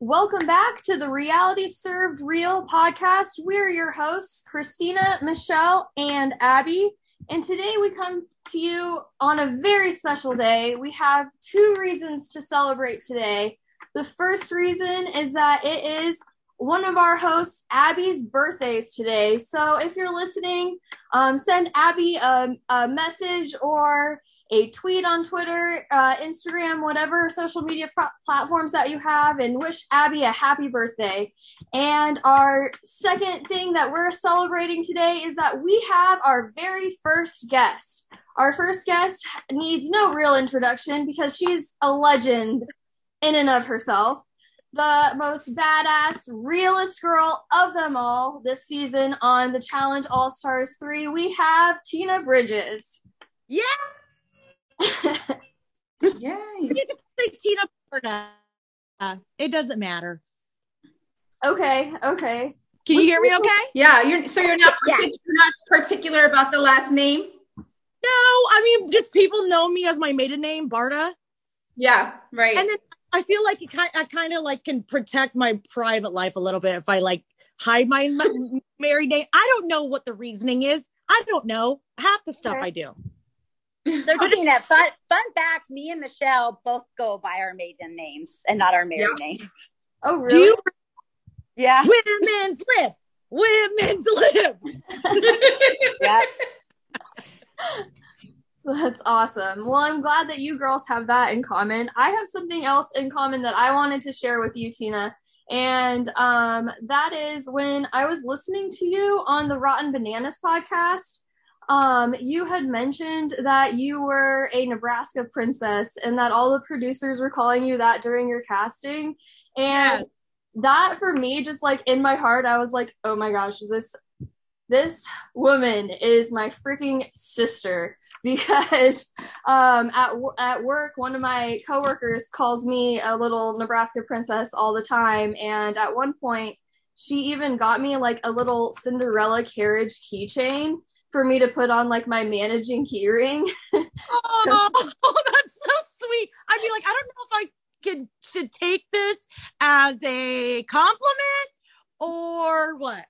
Welcome back to the Reality Served Real podcast. We're your hosts, Christina, Michelle, and Abby. And today we come to you on a very special day. We have two reasons to celebrate today. The first reason is that it is one of our hosts, Abby's birthdays today. So if you're listening, um, send Abby a, a message or a tweet on Twitter, uh, Instagram, whatever social media pro- platforms that you have, and wish Abby a happy birthday. And our second thing that we're celebrating today is that we have our very first guest. Our first guest needs no real introduction because she's a legend in and of herself. The most badass, realest girl of them all this season on the Challenge All Stars 3, we have Tina Bridges. Yeah. Yay. You can say Tina. Uh, it doesn't matter. Okay, okay. Can you hear me okay? Yeah, you're so you're not Yeah. partic- you're not particular about the last name. No, I mean, just people know me as my maiden name, Barta. Yeah, right. And then I feel like it kind, I kind of like can protect my private life a little bit if I like hide my married name. I don't know what the reasoning is. I don't know half the stuff. I do. So Tina, fun fun fact: me and Michelle both go by our maiden names and not our married names. Oh, Do really? you Yeah, women's lip? Women's lip. yeah. That's awesome. Well, I'm glad that you girls have that in common. I have something else in common that I wanted to share with you, Tina. And um, that is when I was listening to you on the Rotten Bananas podcast. Um, you had mentioned that you were a Nebraska princess and that all the producers were calling you that during your casting. And Yes. that for me, just like in my heart, I was like, oh my gosh, this this woman is my freaking sister because um, at at work, one of my coworkers calls me a little Nebraska princess all the time, and at one point, she even got me like a little Cinderella carriage keychain for me to put on like my managing keyring. Oh, that's so sweet. I mean, like, I don't know if I can should take this as a compliment or what.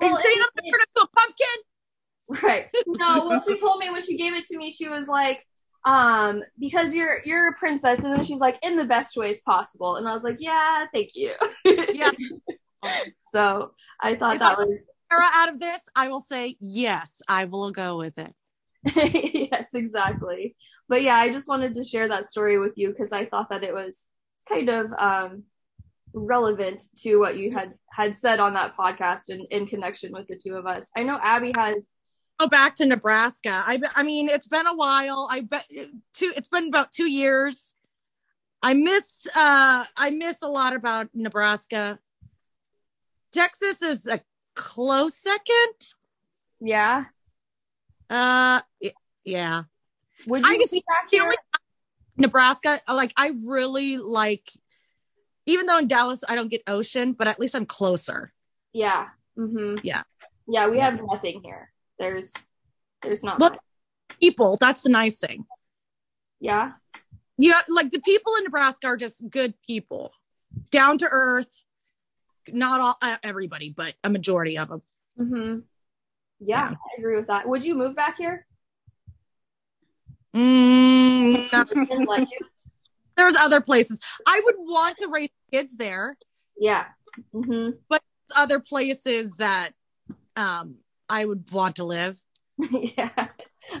Well, saying it- I'm turning into a pumpkin? Right. No, well, she told me when she gave it to me, she was like, um, because you're you're a princess, and then she's like, in the best ways possible, and I was like, yeah, thank you. Yeah. so I thought If that I- was Out of this, I will say yes. I will go with it. yes, exactly. But yeah, I just wanted to share that story with you because I thought that it was kind of um relevant to what you had had said on that podcast and in connection with the two of us. I know Abby has Go back to Nebraska. I I mean, it's been a while. I bet two. It's been about two years. I miss. Uh, I miss a lot about Nebraska. Texas is a close second. yeah. Uh, yeah. Would I you just- be back the here? only- Nebraska, like I really like. Even though in Dallas I don't get ocean, but at least I'm closer. Yeah. Mm-hmm. Yeah. Yeah, we Yeah. have nothing here. There's there's not Well- much. People, that's the nice thing. Yeah. Yeah, like the people in Nebraska are just good people, down to earth. Not all uh, everybody, but a majority of them. Mm-hmm. Yeah, Yeah. I agree with that. Would you move back here? Mm, no. And let you? There's other places I would want to raise kids there. Yeah. Mm-hmm. But other places that um I would want to live. yeah.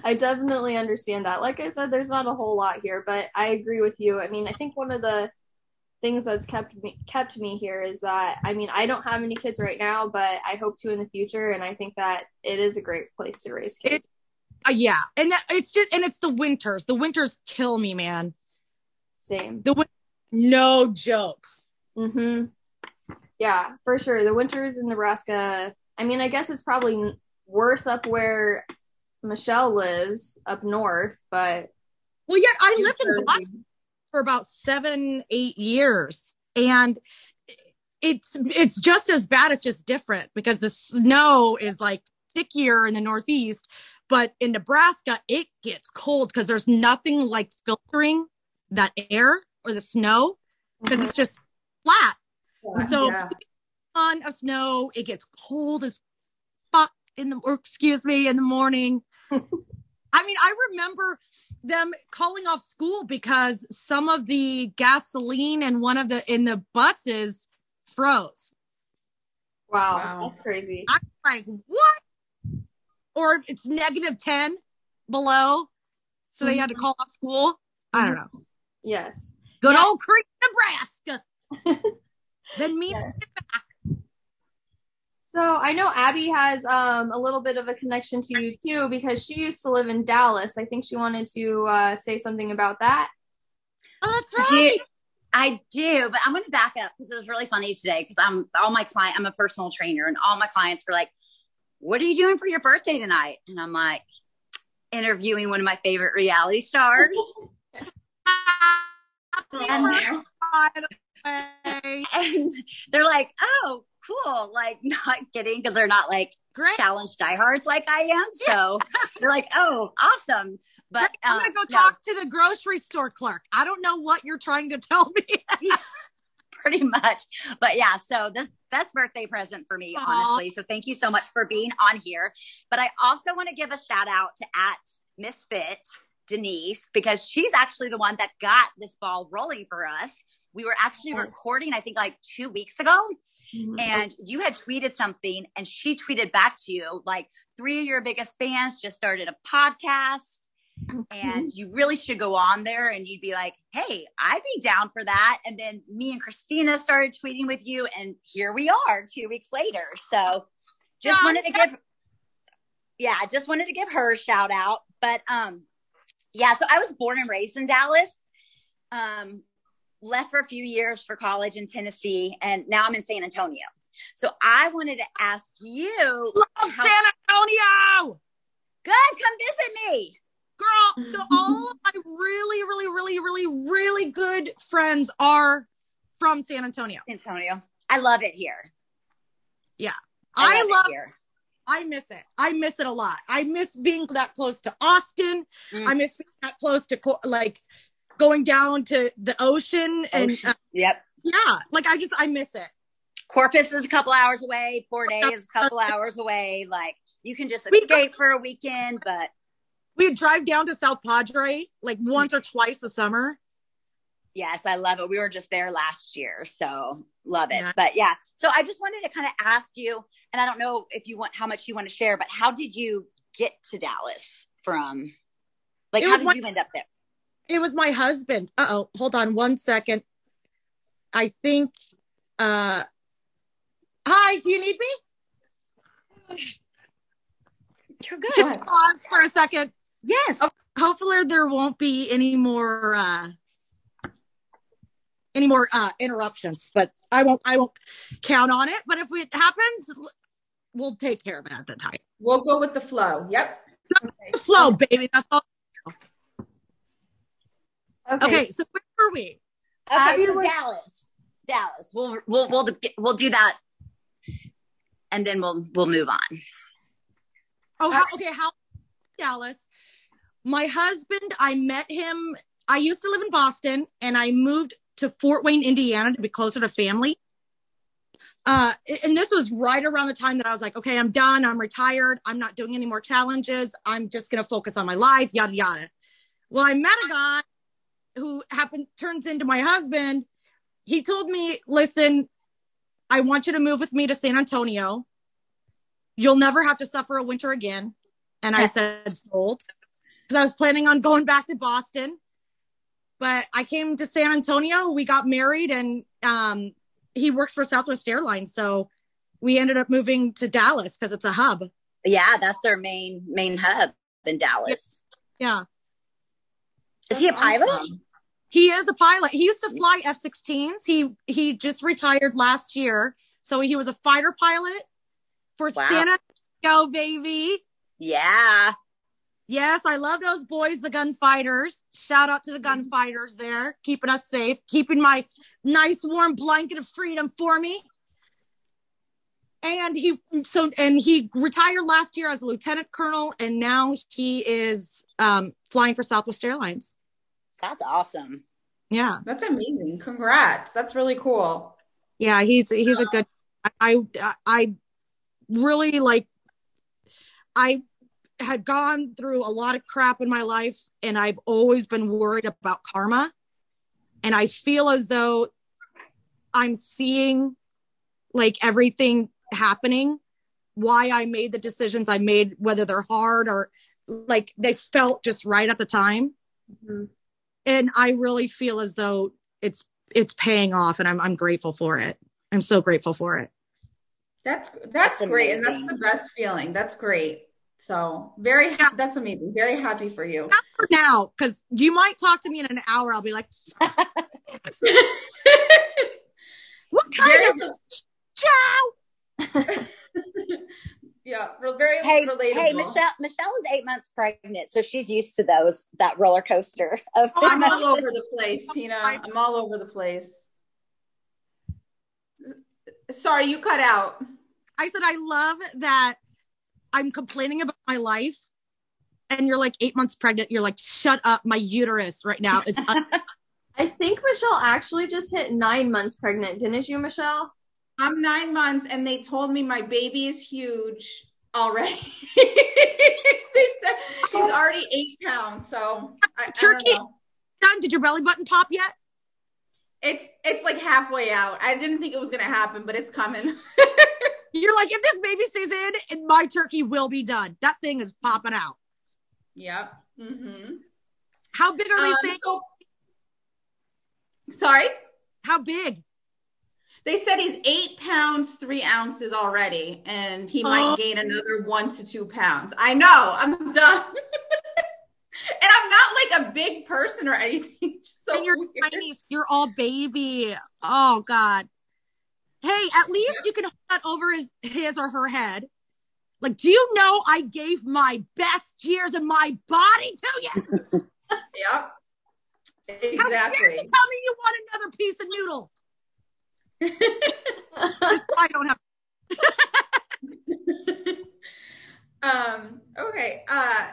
I definitely understand that. Like I said, there's not a whole lot here, but I agree with you. I mean, I think one of the things that's kept me kept me here is that I mean, I don't have any kids right now, but I hope to in the future, and I think that it is a great place to raise kids. Uh, yeah, and that, it's just and it's the winters. The winters kill me, man. Same. The win- no joke. Mm-hmm. Yeah, for sure. The winters in Nebraska. I mean, I guess it's probably worse up where Michelle lives up north, but Well, yeah, I lived in Boston for about seven, eight years, and it's it's just as bad. It's just different because the snow is like stickier in the Northeast, but in Nebraska it gets cold because there's nothing like filtering that air or the snow because Mhm. it's just flat. So yeah. ton of snow. It gets cold as fuck in the or excuse me in the morning. I mean, I remember them calling off school because some of the gasoline in one of the in the buses froze. Wow, Wow. that's crazy. I'm like, what? Or it's negative 10 below. So they had to mm-hmm. call off school. I don't know. Yes. Good Yeah. old Creek, Nebraska. then me Yes. So I know Abby has um, a little bit of a connection to you too because she used to live in Dallas. I think she wanted to uh, say something about that. Oh, that's right. do, I do, but I'm going to back up because it was really funny today because I'm all my client, I'm a personal trainer, and all my clients were like, "What are you doing for your birthday tonight?" And I'm like, interviewing one of my favorite reality stars. and, they're, By the way. and they're like, "Oh, cool!" Like not kidding because they're not like Great. challenge diehards like I am. So they're like, "Oh, awesome!" But I'm um, gonna go no, talk to the grocery store clerk. I don't know what you're trying to tell me. pretty much. But yeah, so this best birthday present for me, Aw. honestly. So thank you so much for being on here. But I also want to give a shout out to at Misfit Denise because she's actually the one that got this ball rolling for us. We were actually recording, I think, like two weeks ago, Mm-hmm. and you had tweeted something, and she tweeted back to you like, three of your biggest fans just started a podcast. And you really should go on there and you'd be like, hey, I'd be down for that. And then me and Christina started tweeting with you, and here we are two weeks later. So just wanted to give, yeah, I just wanted to give her a shout out. But um, yeah, so I was born and raised in Dallas. Um, left for a few years for college in Tennessee, and now I'm in San Antonio. So I wanted to ask you, Love San Antonio. good, come visit me. Girl, the, all of my really, really, really, really, really good friends are from San Antonio. Antonio, I love it here. Yeah i, it love here. I miss it. I miss it a lot. I miss being that close to Austin. Mm. I miss being that close to like going down to the ocean and Ocean. uh, Yep. yeah, like I just I miss it. Corpus is a couple hours away. Port A is a couple hours away. Like you can just We- escape for a weekend, but We drive down to South Padre like once or twice a summer. Yes, I love it. We were just there last year, so love it. Yeah. But yeah, so I just wanted to kind of ask you, and I don't know if you want how much you want to share, but how did you get to Dallas from? Like, how did my- you end up there? It was my husband. Uh oh, hold on one second. I think. uh Hi, do you need me? You're good. Pause for a second. Yes. Hopefully, there won't be any more. uh any more uh interruptions but i won't i won't count on it but if it happens we'll take care of it at the time We'll go with the flow. Yep. slow baby that's all Okay. okay so where were we Okay, so was- Dallas, Dallas. We'll we'll we'll we'll do that, and then we'll we'll move on. oh how, okay how dallas my husband i met him i used to live in boston and i moved to fort wayne indiana to be closer to family. Uh and this was right around the time that i was like okay i'm done. I'm retired. I'm not doing any more challenges. I'm just going to focus on my life yada yada. Well i met a guy who happened turns into my husband. He told me listen i want you to move with me to san antonio. You'll never have to suffer a winter again. And i said sold. Because i was planning on going back to boston but i came to san antonio we got married and um he works for southwest airlines so we ended up moving to dallas because it's a hub Yeah, that's their main main hub in Dallas. yeah Is he a pilot? He is a pilot. He used to fly F-16s. He he just retired last year, so he was a fighter pilot for Wow. San Antonio, baby. Yeah. Yes, I love those boys, the gunfighters. Shout out to the gunfighters there, keeping us safe, keeping my nice warm blanket of freedom for me. And he so and he retired last year as a lieutenant colonel, and now he is um, flying for Southwest Airlines. That's awesome. Yeah. That's amazing. Congrats. That's really cool. Yeah, he's he's a good. I I, I really like. I had gone through a lot of crap in my life, and I've always been worried about karma, and I feel as though I'm seeing like everything happening, why I made the decisions I made, whether they're hard or like they felt just right at the time. Mhm. And I really feel as though it's it's paying off and I'm I'm grateful for it. I'm so grateful for it. That's that's, That's great, and that's the best feeling. That's great. So very, that's amazing. Very happy for you. Not for now, because you might talk to me in an hour. I'll be like, what kind Very of chow? yeah, very Hey, relatable. hey, Michelle. Michelle is eight months pregnant, so she's used to those that roller coaster of. Oh, I'm all over the place, Tina. I'm all over the place. Sorry, you cut out. I said, I love that I'm complaining about my life. And you're like eight months pregnant. You're like, shut up. My uterus right now is un- I think Michelle actually just hit nine months pregnant, didn't you, Michelle? I'm nine months, and they told me my baby is huge already. they said he's oh. already eight pounds. So I, I Turkey. know. done. Did your belly button pop yet? It's it's like halfway out. I didn't think it was gonna happen, but it's coming. You're like, if this baby stays in, and my turkey will be done. That thing is popping out. yep. Mm-hmm. How big are they Um, saying? so, sorry. How big? They said he's eight pounds, three ounces already, and he Oh. might gain another one to two pounds. I know, I'm done. and I'm not like a big person or anything. So and you're weird. tiny. You're all baby. Oh God. Hey, at least you can hold that over his his or her head. Like, do you know I gave my best years of my body to you? Yep. How dare you Exactly. tell me you want another piece of noodle? I don't have. um, okay. Uh,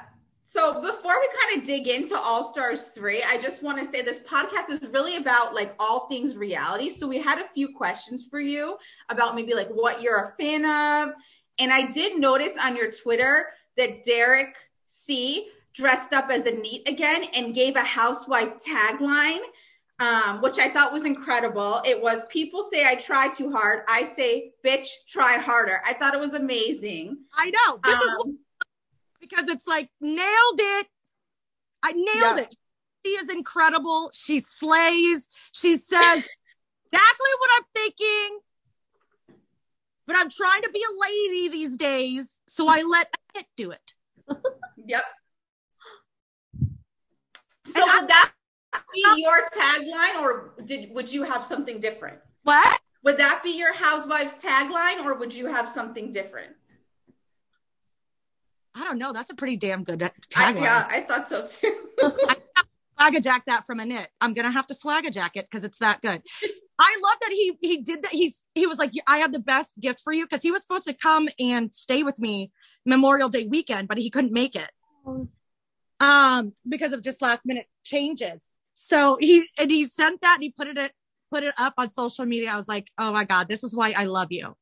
so before we kind of dig into All Stars 3, I just want to say this podcast is really about like all things reality. So we had a few questions for you about maybe like what you're a fan of. And I did notice on your Twitter that Derek C dressed up as a neat again and gave a housewife tagline. Um, which I thought was incredible. It was people say I try too hard. I say, bitch, try harder. I thought it was amazing. I know. This is Um, because it's like nailed it. I nailed Yeah. it. She is incredible. She slays. She says exactly what I'm thinking. But I'm trying to be a lady these days, so I let it do it. Yep. So And would that be your tagline, or did would you have something different? What? Would that be your housewives tagline, or would you have something different? I don't know. That's a pretty damn good I, tagline. yeah, I thought so too. swagger jack that from a knit. I'm gonna have to swagger jack it because it's that good. I love that he he did that. He's he was like, I have the best gift for you because he was supposed to come and stay with me Memorial Day weekend, but he couldn't make it um because of just last minute changes. So he and he sent that and he put it put it up on social media. I was like, oh my god, this is why I love you.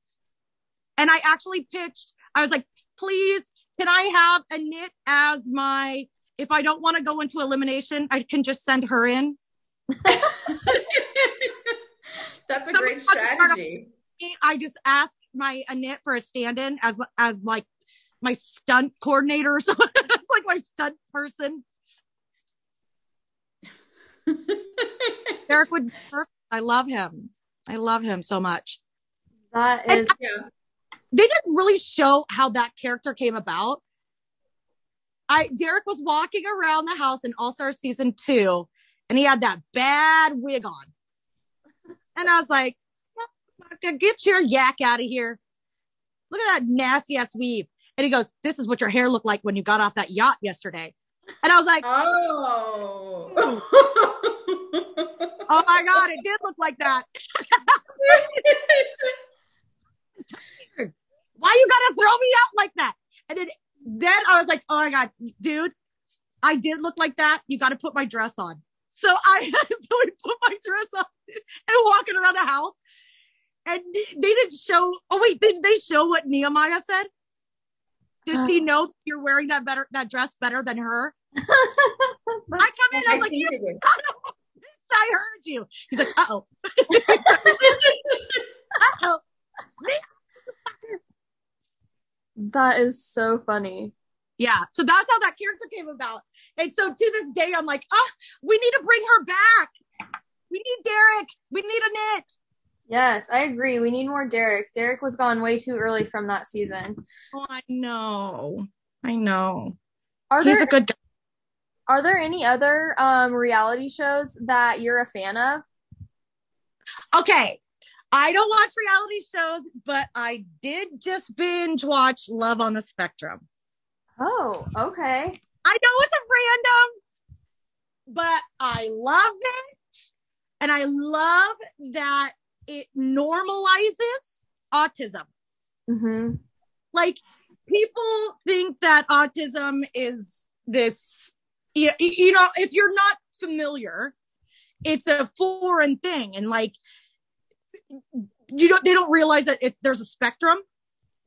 And I actually pitched. I was like, please, can I have a knit as my if I don't want to go into elimination, I can just send her in. That's a Somebody great has to start off- strategy. I just asked my Annette for a stand-in as as like my stunt coordinator or something. it's like my stunt person. Derek would. I love him. I love him so much. That is. And Yeah. They didn't really show how that character came about. I Derek was walking around the house in All Star season two, and he had that bad wig on, and I was like, "Get your yak out of here! Look at that nasty ass weave." And he goes, "This is what your hair looked like when you got off that yacht yesterday." And I was like, Oh. "Oh my god, it did look like that." Why you gotta throw me out like that? And then then I was like, oh my god, dude, I did look like that. You got to put my dress on. So I so we put my dress on and walking around the house. and they didn't show. Oh wait, did they show what Nehemiah said? Does she know you're wearing that better that dress better than her? I come in, I'm I like, you bitch, I heard you. He's like, uh oh. uh-oh. that is so funny. Yeah. So that's how that character came about. And so to this day, I'm like, oh, we need to bring her back. We need Derek. We need a Annette. Yes, I agree. We need more Derek. Derek was gone way too early from that season. Oh, I know. I know. Are He's there a good guy. are there any other um reality shows that you're a fan of? Okay. I don't watch reality shows, but I did just binge watch Love on the Spectrum. Oh, okay. I know it's a random, but I love it. And I love that it normalizes autism. Mm-hmm. Like people think that autism is this, you, you know, if you're not familiar, it's a foreign thing. And like, you don't, they don't realize that it, there's a spectrum.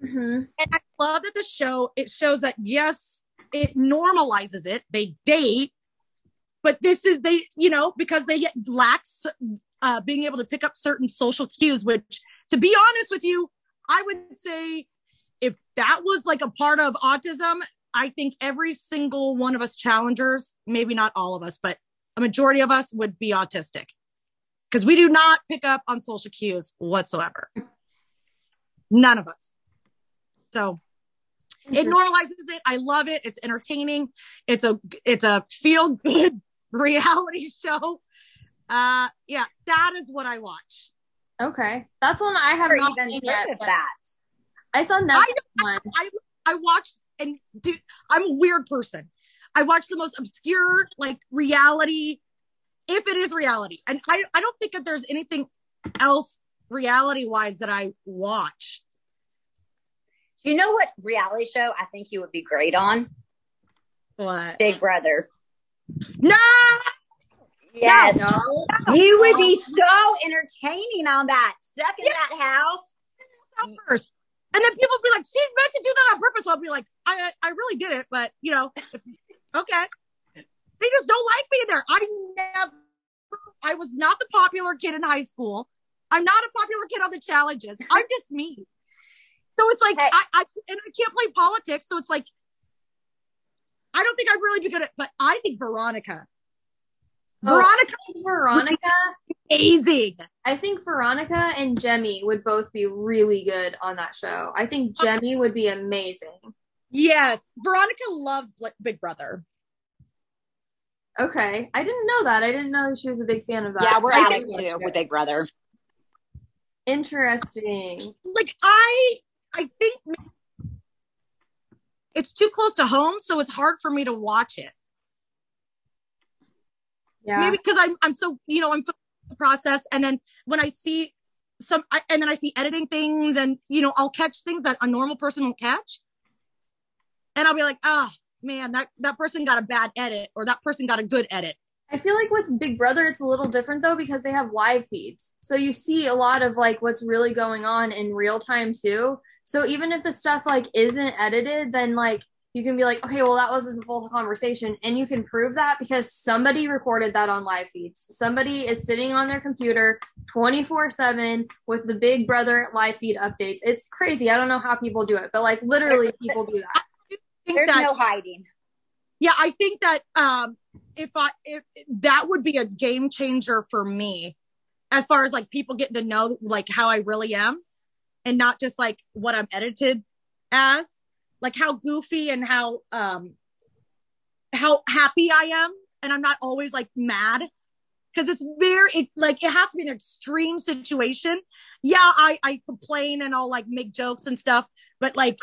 Mm-hmm. And I love that the show, it shows that yes, it normalizes it. They date, but this is they, you know, because they get lacks uh, being able to pick up certain social cues, which to be honest with you, I would say if that was like a part of autism, I think every single one of us challengers, maybe not all of us, but a majority of us would be autistic because we do not pick up on social cues whatsoever. None of us. So it normalizes it. I love it. It's entertaining. It's a it's a feel good reality show. Uh yeah, that is what I watch. Okay, that's one I have Never not seen yet. of that. I saw Netflix I one. I I watched and dude, I'm a weird person. I watch the most obscure like reality, if it is reality. And I, I don't think that there's anything else reality wise that I watch. Do you know what reality show I think you would be great on? What? Big Brother. No, Yes. No. You would be so entertaining on that. Stuck in that house. first. And then people be like, she meant to do that on purpose. I'll be like, I I really did it, but you know, okay. They just don't like me there. I never I was not the popular kid in high school. I'm not a popular kid on the challenges. I'm just me. So it's like Hey. I, I and I can't play politics. So it's like I don't think I'd really be good at but I think Veronica. Oh. Veronica Veronica. amazing. I think Veronica and Jemmye would both be really good on that show. I think Jemmye would be amazing. Yes. Veronica loves Big Brother. Okay, I didn't know that. I didn't know she was a big fan of that. Yeah, we're I addicts think- too with Big Brother. Interesting. like I I think it's too close to home, so it's hard for me to watch it. Yeah. Maybe because I'm I'm so you know I'm so the process, and then when I see some, I, and then I see editing things, and you know I'll catch things that a normal person won't catch, and I'll be like, ah, man, that that person got a bad edit, or that person got a good edit. I feel like with Big Brother, it's a little different though because they have live feeds. So you see a lot of like what's really going on in real time too. So even if the stuff like isn't edited, then like you can be like, okay, well, that wasn't the full conversation. And you can prove that because somebody recorded that on live feeds. Somebody is sitting on their computer 24 7 with the Big Brother live feed updates. It's crazy. I don't know how people do it, but like literally people do that. Think There's that no hiding. yeah, I think that um if I if that would be a game changer for me as far as like people getting to know like how I really am and not just like what I'm edited as, like how goofy and how um how happy I am and I'm not always like mad because it's very it, like it has to be an extreme situation. Yeah, I I complain and I'll like make jokes and stuff, but like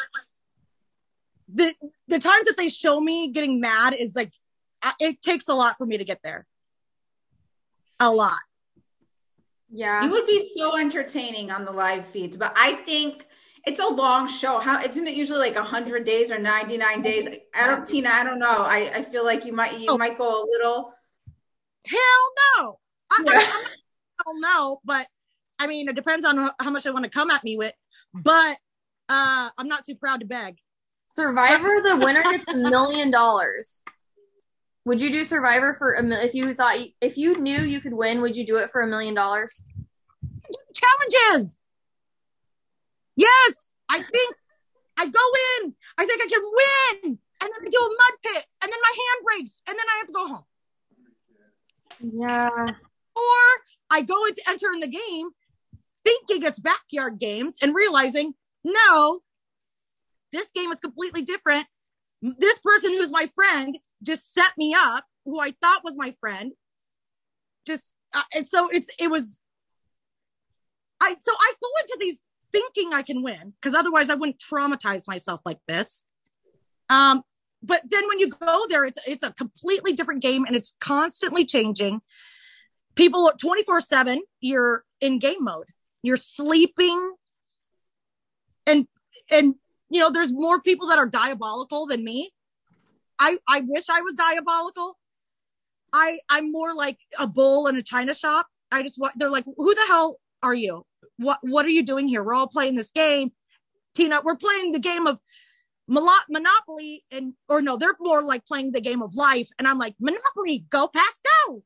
the the times that they show me getting mad is like I- it takes a lot for me to get there. A lot. Yeah. You would be so entertaining on the live feeds, but I think it's a long show. How isn't it usually like hundred days or ninety nine days? I don't, Tina. I don't know. I, I feel like you might you Oh. might go a little. Hell no. I, Yeah. I, I'm not, know, but I mean, it depends on how much they want to come at me with, but uh, I'm not too proud to beg. Survivor, the winner gets a million dollars. Would you do Survivor for a mil- if you thought if you knew you could win? Would you do it for a million dollars? Challenges. Yes, I think I go in. I think I can win, and then I do a mud pit, and then my hand breaks, and then I have to go home. Yeah. Or I go into enter in the game thinking it's backyard games and realizing, no, this game is completely different. This person who's my friend just set me up, who I thought was my friend. Just, uh, and so it's, it was, I, so I go into these thinking I can win because otherwise I wouldn't traumatize myself like this. Um, but then when you go there, it's, it's a completely different game and it's constantly changing. People 24 seven, you're in game mode you're sleeping and and you know there's more people that are diabolical than me. I i wish i was diabolical. I i'm more like a bull in a china shop. I just want they're like who the hell are you? What what are you doing here? We're all playing this game. Tina we're playing the game of monopoly and or no they're more like playing the game of life. And i'm like monopoly go past go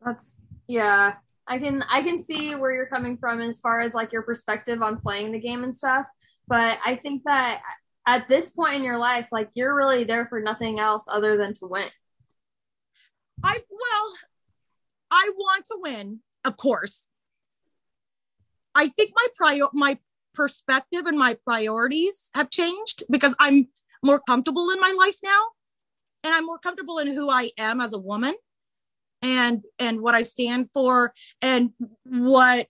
that's yeah I can I can see where you're coming from as far as like your perspective on playing the game and stuff. But I think that at this point in your life, like you're really there for nothing else other than to win. I well, I want to win, of course. I think my prior my perspective and my priorities have changed because I'm more comfortable in my life now and I'm more comfortable in who I am as a woman and and what I stand for and what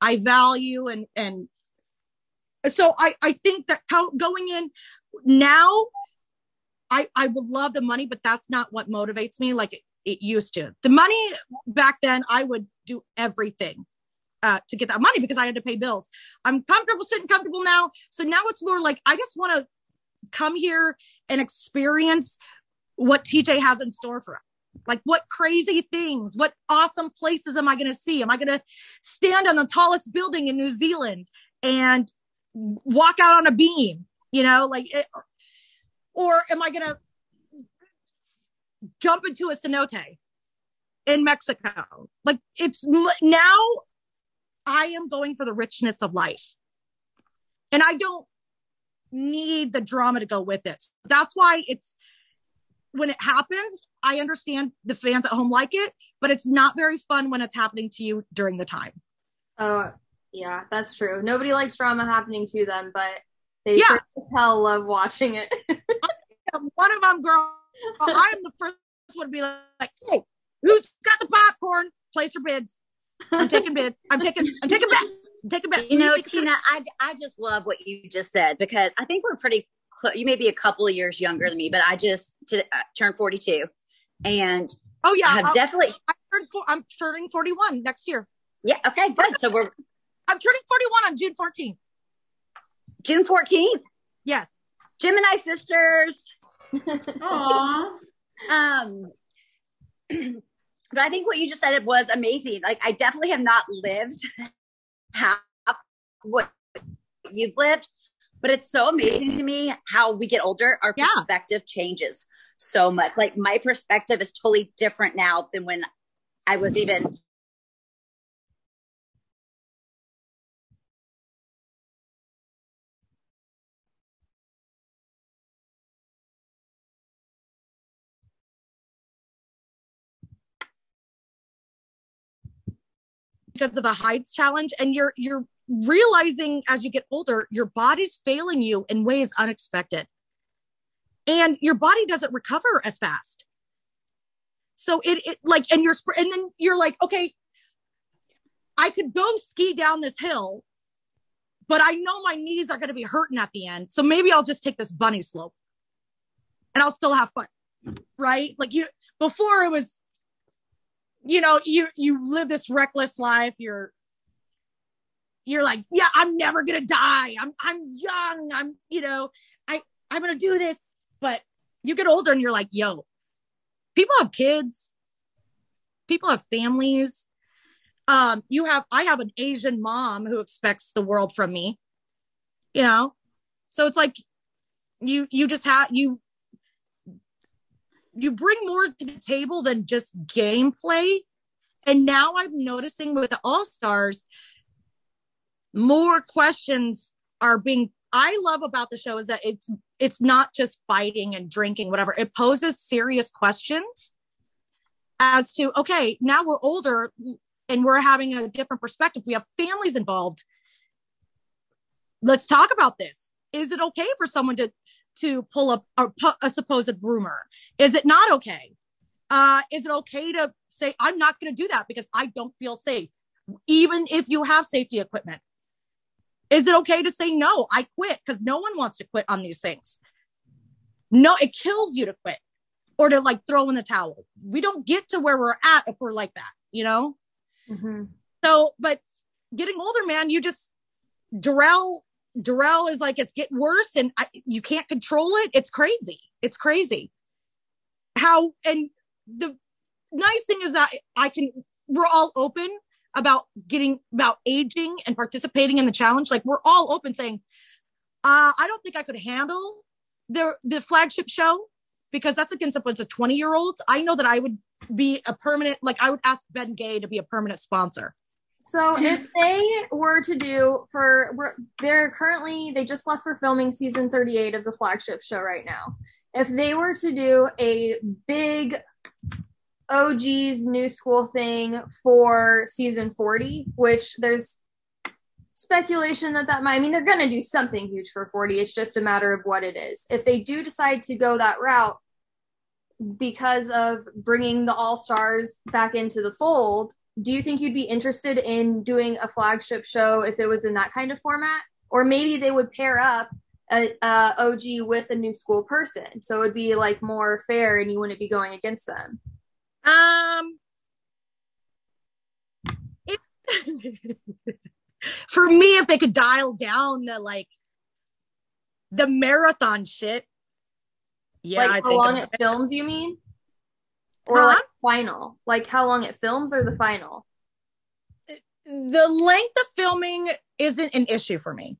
I value and and so I I think that going in now I I would love the money but that's not what motivates me like it, it used to. The money back then I would do everything uh, to get that money because I had to pay bills. I'm comfortable sitting comfortable now. So now it's more like I just want to come here and experience what TJ has in store for us. Like what crazy things, what awesome places am I going to see? Am I going to stand on the tallest building in New Zealand and walk out on a beam, you know, like, it, or am I going to jump into a cenote in Mexico? Like it's now I am going for the richness of life and I don't need the drama to go with it. That's why it's when it happens, I understand the fans at home like it, but it's not very fun when it's happening to you during the time. Oh, yeah, that's true. Nobody likes drama happening to them, but they yeah. sure as hell love watching it. one of them, girl, I'm the first one to be like, hey, who's got the popcorn? Place your bids. I'm taking bids. I'm taking. I'm taking bets. I'm taking bets. You know, Tina, I I just love what you just said because I think we're pretty cl- you may be a couple of years younger than me, but I just t- uh, turned 42 and oh yeah, I have I'll, definitely, I turned four, I'm turning 41 next year. Yeah. Okay, good. So we're, I'm turning 41 on June 14th. June 14th. Yes. Gemini sisters. Aww. um, but I think what you just said it was amazing. Like I definitely have not lived half what you've lived, but it's so amazing to me how we get older, our yeah. perspective changes so much. Like my perspective is totally different now than when I was even because of the heights challenge and you're you're realizing as you get older, your body's failing you in ways unexpected. And your body doesn't recover as fast. So it, it like, and you're, and then you're like, okay, I could go ski down this hill, but I know my knees are going to be hurting at the end. So maybe I'll just take this bunny slope and I'll still have fun. Right. Like you, before it was, you know, you, you live this reckless life. You're, you're like, yeah, I'm never gonna die. I'm I'm young. I'm, you know, I I'm gonna do this. But you get older and you're like, yo, people have kids, people have families. Um, you have I have an Asian mom who expects the world from me. You know? So it's like you you just have you you bring more to the table than just gameplay. And now I'm noticing with the All Stars, more questions are being I love about the show is that it's it's not just fighting and drinking, whatever. It poses serious questions as to okay, now we're older and we're having a different perspective. We have families involved. Let's talk about this. Is it okay for someone to to pull up a, a supposed rumor? Is it not okay? Uh, is it okay to say I'm not going to do that because I don't feel safe, even if you have safety equipment? Is it okay to say no? I quit because no one wants to quit on these things. No, it kills you to quit or to like throw in the towel. We don't get to where we're at if we're like that, you know? Mm-hmm. So, but getting older, man, you just, Darrell, Darrell is like, it's getting worse and I, you can't control it. It's crazy. It's crazy. How, and the nice thing is that I can, we're all open about getting about aging and participating in the challenge. Like we're all open saying, uh, I don't think I could handle the the flagship show because that's against a bunch a 20 year old. I know that I would be a permanent, like I would ask Bengay to be a permanent sponsor. So if they were to do for they're currently they just left for filming season 38 of the flagship show right now. If they were to do a big OG's new school thing for season 40, which there's speculation that that might, I mean, they're going to do something huge for 40. It's just a matter of what it is. If they do decide to go that route because of bringing the All Stars back into the fold, do you think you'd be interested in doing a flagship show if it was in that kind of format? Or maybe they would pair up a, a OG with a new school person. So it would be like more fair and you wouldn't be going against them. Um, it, for me, if they could dial down the like the marathon shit, yeah, like I how long it films, you mean? Or Huh? like final? Like how long it films or the final? the length of filming isn't an issue for me.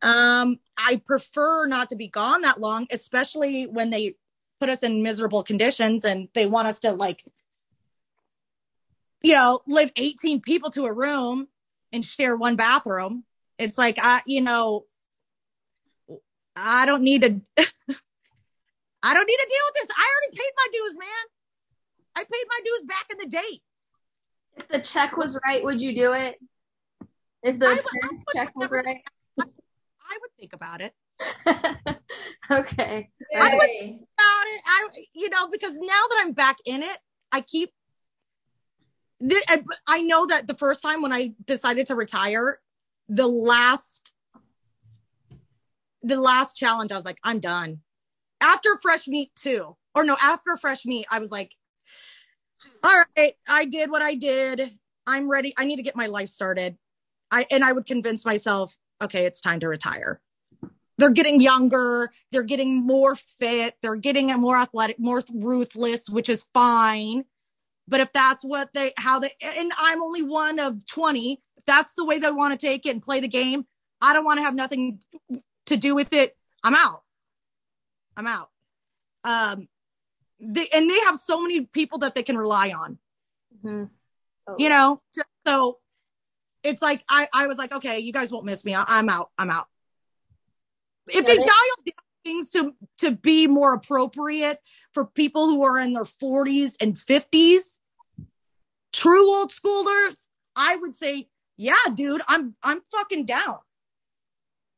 Um, I prefer not to be gone that long, especially when they put us in miserable conditions and they want us to like, you know, live 18 people to a room and share one bathroom. It's like, I, you know, I don't need to, I don't need to deal with this. I already paid my dues, man. I paid my dues back in the day. If the check was right, would you do it? If the I would- I would check was right? I would think about it. okay. I would- Yay. about it. I, you know, because now that I'm back in it, I keep. I know that the first time when I decided to retire, the last, the last challenge, I was like, I'm done. After fresh meat too, or no, after fresh meat, I was like, all right, I did what I did. I'm ready. I need to get my life started. I and I would convince myself, okay, it's time to retire they're getting younger, they're getting more fit, they're getting more athletic, more ruthless, which is fine. But if that's what they, how they, and I'm only one of 20, if that's the way they want to take it and play the game, I don't want to have nothing to do with it. I'm out. I'm out. Um, they, and they have so many people that they can rely on Mhm. you know so, so it's like i i was like okay you guys won't miss me I, i'm out i'm out if they dial down things to to be more appropriate for people who are in their 40s and 50s true old schoolers i would say yeah dude i'm i'm fucking down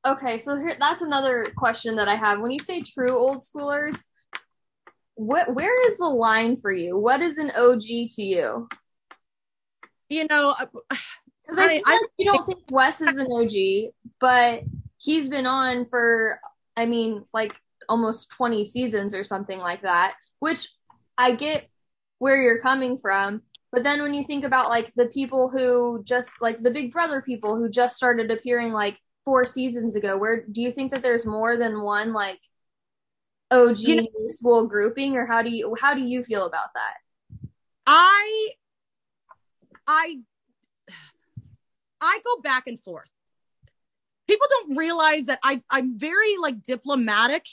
Okay, so here, that's another question that I have. When you say true old schoolers, what where is the line for you? What is an OG to you? you know uh, Because I, I- I- like you don't think Wes is an OG, but he's been on for, I mean, like almost 20 seasons or something like that, which I get where you're coming from. But then when you think about like the people who just like the Big Brother people who just started appearing like four seasons ago, where do you think that there's more than one like OG You know- school grouping, or how do you how do you feel about that? I I I go back and forth. People don't realize that I, I'm very like diplomatic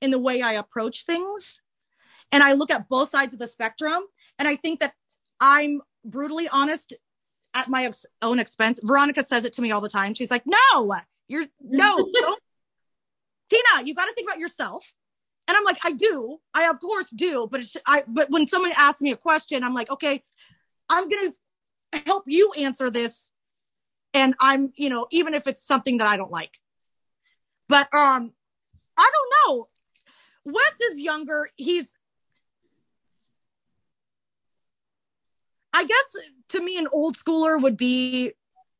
in the way I approach things. And I look at both sides of the spectrum. And I think that I'm brutally honest at my ex- own expense. Veronica says it to me all the time. She's like, no, you're no. Tina, you got to think about yourself. And I'm like, I do. I of course do. But it's, I, but when someone asks me a question, I'm like, okay, I'm going to help you answer this. And I'm, you know, even if it's something that I don't like, but, um, I don't know. Wes is younger. He's, I guess to me, an old schooler would be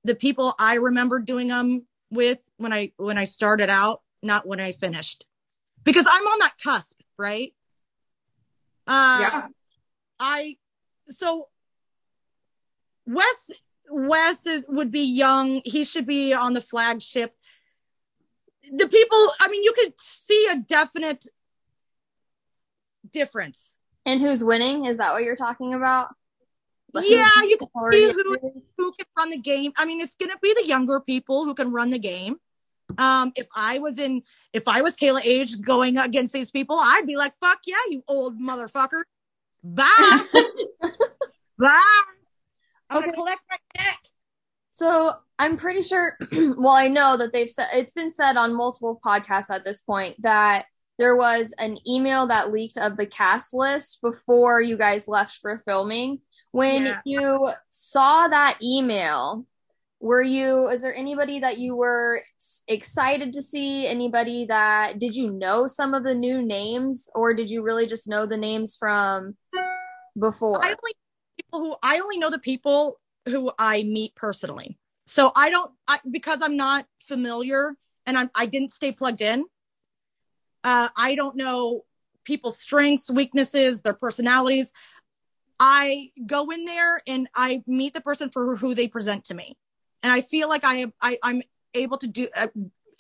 the people I remember doing them with when I when I started out, not when I finished, because I'm on that cusp, right? Uh, Yeah. I so Wes Wes is would be young. He should be on the flagship. The people, I mean, you could see a definite difference. And who's winning? Is that what you're talking about? Yeah, you can see who- who- who can run the game. I mean, it's going to be the younger people who can run the game. Um, if I was in, if I was Kayla age going against these people, I'd be like, fuck yeah, you old motherfucker. Bye. Bye. I'm Okay. to collect my check. So I'm pretty sure. well, I know that they've said it's been said on multiple podcasts at this point that there was an email that leaked of the cast list before you guys left for filming. When Yeah. you saw that email, were you? Is there anybody that you were excited to see? Anybody that did you know some of the new names, or did you really just know the names from before? I only who I only know the people who I meet personally. So I don't I, because I'm not familiar and I'm I didn't stay plugged in. Uh, I don't know people's strengths, weaknesses, their personalities. I go in there and I meet the person for who they present to me, and I feel like I I, I'm able to do uh,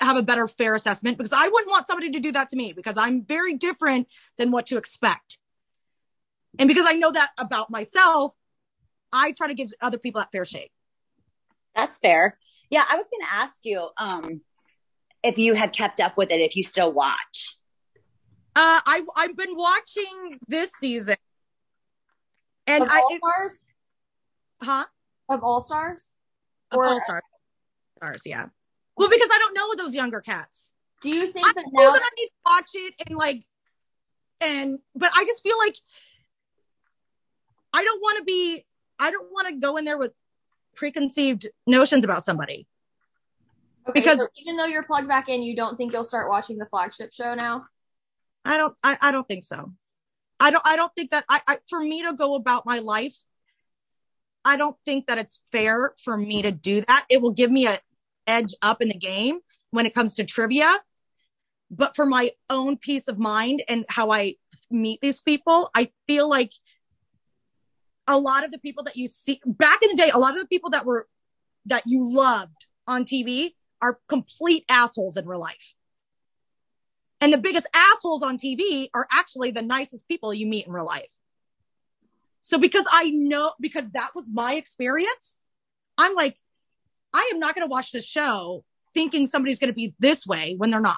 have a better fair assessment because I wouldn't want somebody to do that to me because I'm very different than what you expect. And because I know that about myself, I try to give other people that fair shake. That's fair. Yeah, I was going to ask you um, if you had kept up with it, if you still watch. Uh, I I've been watching this season, and of I All it, Stars? huh Of All Stars? of Or- all stars, stars, yeah. Well, because I don't know those younger cats. Do you think I that know now that I need to watch it and like, and but I just feel like I don't want to be. I don't want to go in there with preconceived notions about somebody. Okay, Because- so even though you're plugged back in, you don't think you'll start watching the flagship show now? I don't I, I don't think so. I don't I don't think that I, I for me to go about my life, I don't think that it's fair for me to do that. It will give me a edge up in the game when it comes to trivia. But for my own peace of mind and how I meet these people, I feel like a lot of the people that you see back in the day, a lot of the people that were that you loved on TV are complete assholes in real life. And the biggest assholes on TV are actually the nicest people you meet in real life. So because I know, because that was my experience, I'm like, I am not going to watch this show thinking somebody's going to be this way when they're not.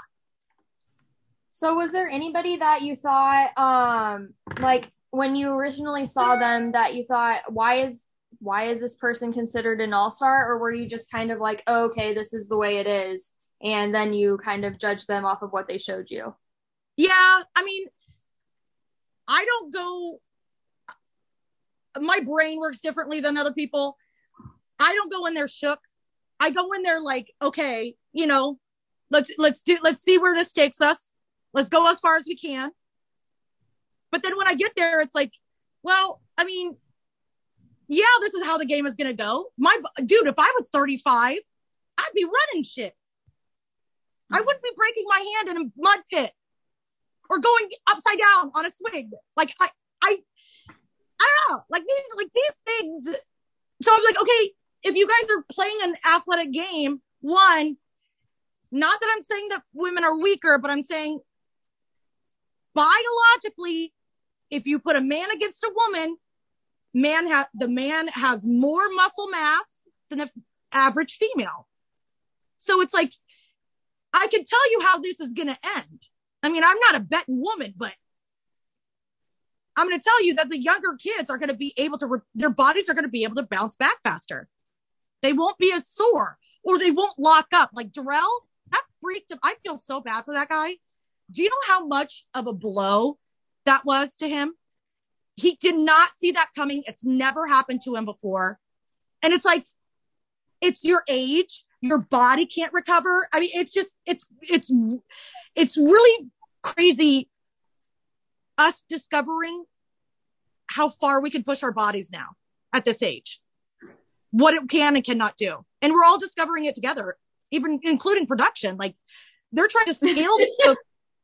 So was there anybody that you thought, um, like when you originally saw them, that you thought, why is why is this person considered an all star, or were you just kind of like, oh, okay, this is the way it is, and then you kind of judge them off of what they showed you? Yeah. I mean, I don't go, my brain works differently than other people. I don't go in there shook. I go in there like, okay, you know, let's, let's do, let's see where this takes us. Let's go as far as we can. But then when I get there, it's like, well, I mean, yeah, this is how the game is going to go. My dude, if I was 35, I'd be running shit. I wouldn't be breaking my hand in a mud pit or going upside down on a swing. Like I, I, I don't know. Like these, like these things. So I'm like, okay, if you guys are playing an athletic game, one, not that I'm saying that women are weaker, but I'm saying biologically, if you put a man against a woman, man ha- the man has more muscle mass than the average female. So it's like, I can tell you how this is going to end. I mean, I'm not a betting woman, but I'm going to tell you that the younger kids are going to be able to, re- their bodies are going to be able to bounce back faster. They won't be as sore or they won't lock up. Like Darrell, that freaked him. I feel so bad for that guy. Do you know how much of a blow that was to him? He did not see that coming. It's never happened to him before. And it's like, it's your age. Your body can't recover. I mean, it's just, it's, it's, it's really crazy us discovering how far we can push our bodies now at this age, what it can and cannot do. And we're all discovering it together, even including production. Like they're trying to scale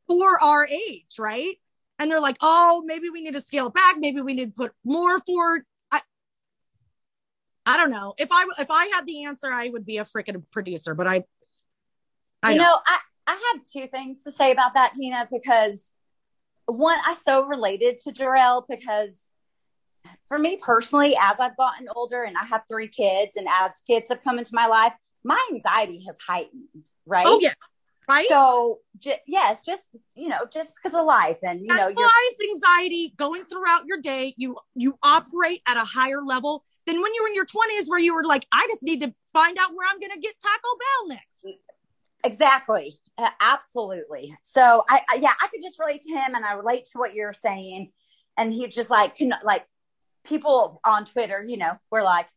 for our age, right? And they're like, oh, maybe we need to scale it back. Maybe we need to put more for. I, I don't know. If I if I had the answer, I would be a freaking producer. But I, I you don't. know, I I have two things to say about that, Tina, because one, I so related to Darrell because for me personally, as I've gotten older and I have three kids, and as kids have come into my life, my anxiety has heightened, right? oh yeah, right. So, j- yes, just you know, just because of life, and you know, you're anxiety going throughout your day. You you operate at a higher level than when you were in your twenties, where you were like, I just need to find out where I'm going to get Taco Bell next. Exactly. Uh, absolutely. So I, I, yeah, I could just relate to him and I relate to what you're saying. And he just like, like people on Twitter, you know, were like,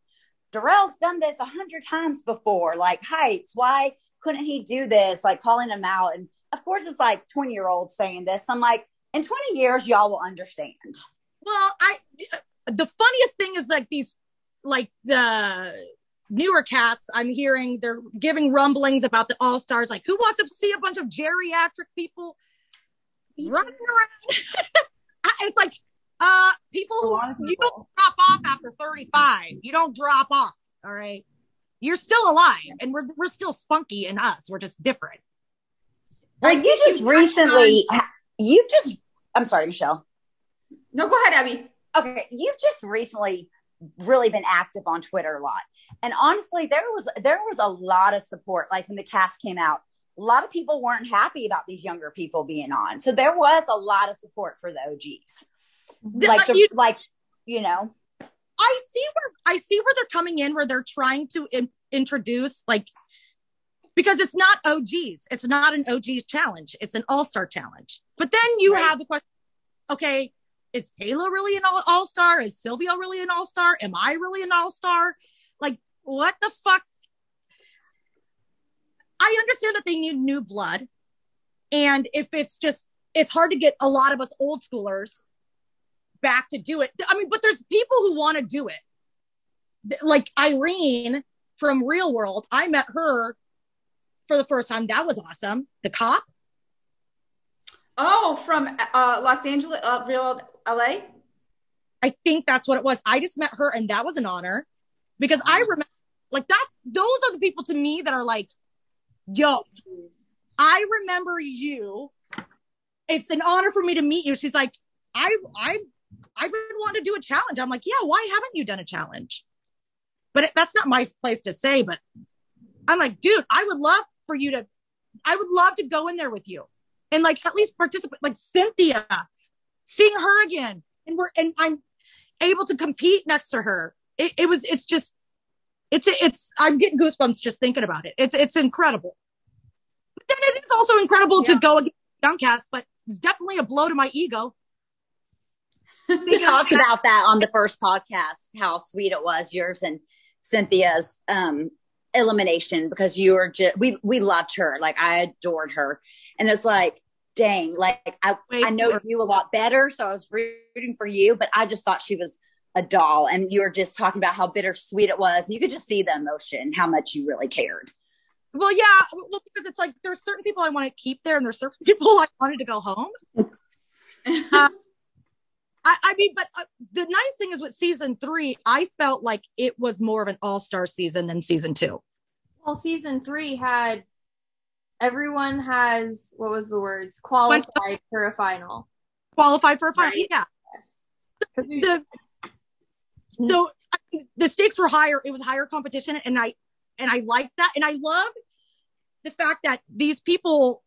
Darrell's done this a hundred times before, like heights. Why couldn't he do this? Like calling him out. And of course it's like 20 year olds saying this. I'm like, in 20 years, y'all will understand. Well, I the funniest thing is like these like the newer cats I'm hearing they're giving rumblings about the all stars. Like, who wants to see a bunch of geriatric people running around? it's like uh people who of you don't drop off after 35. You don't drop off. All right. You're still alive and we're we're still spunky in us. We're just different. Well, I you just you touched recently, you just, I'm sorry, Michelle. No, go ahead, Abby. okay you've just recently really been active on twitter a lot and honestly there was there was a lot of support like when the cast came out a lot of people weren't happy about these younger people being on so there was a lot of support for the og's like the, You- like you know I see where I see where they're coming in, where they're trying to in, introduce like because it's not OGs, it's not an OGs challenge, it's an All Star challenge. But then you Right. have the question: Okay, is Taylor really an All Star? Is Sylvia really an All Star? Am I really an All Star? Like, what the fuck? I understand that they need new blood, and if it's just it's hard to get a lot of us old schoolers back to do it. I mean, but there's people who want to do it. Like Irene from Real World, I met her for the first time. That was awesome. The cop. Oh, from uh, Los Angeles, uh, real LA. I think that's what it was. I just met her and that was an honor because I remember like that's those are the people to me that are like, yo, I remember you. It's an honor for me to meet you. She's like, I I I would want to do a challenge. I'm like, yeah, why haven't you done a challenge? But it, that's not my place to say. But I'm like, dude, I would love for you to. I would love to go in there with you and like at least participate. Like Cynthia, seeing her again, and we're and I'm able to compete next to her. It, it was. It's just. It's it's. I'm getting goosebumps just thinking about it. It's it's incredible. But then it is also incredible Yeah. to go against young cats, but it's definitely a blow to my ego. We talked about that on the first podcast how sweet it was yours and cynthia's um elimination because you were just we we loved her. Like i adored her. And it's like dang like i Wait i know you a lot better so i was rooting for you but i just thought she was a doll. And you were just talking about how bittersweet it was. And you could just see the emotion how much you really cared. Well, yeah, well, because it's like there's certain people I want to keep there, and there's certain people I wanted to go home. I, I mean, but uh, the nice thing is with season three, I felt like it was more of an all star season than season two. Well, season three had everyone has what was the words qualified for a final. Qualified for a final, Right. yeah. Yes. The, so I mean, the stakes were higher. It was higher competition, and I and I like that. And I love the fact that these people,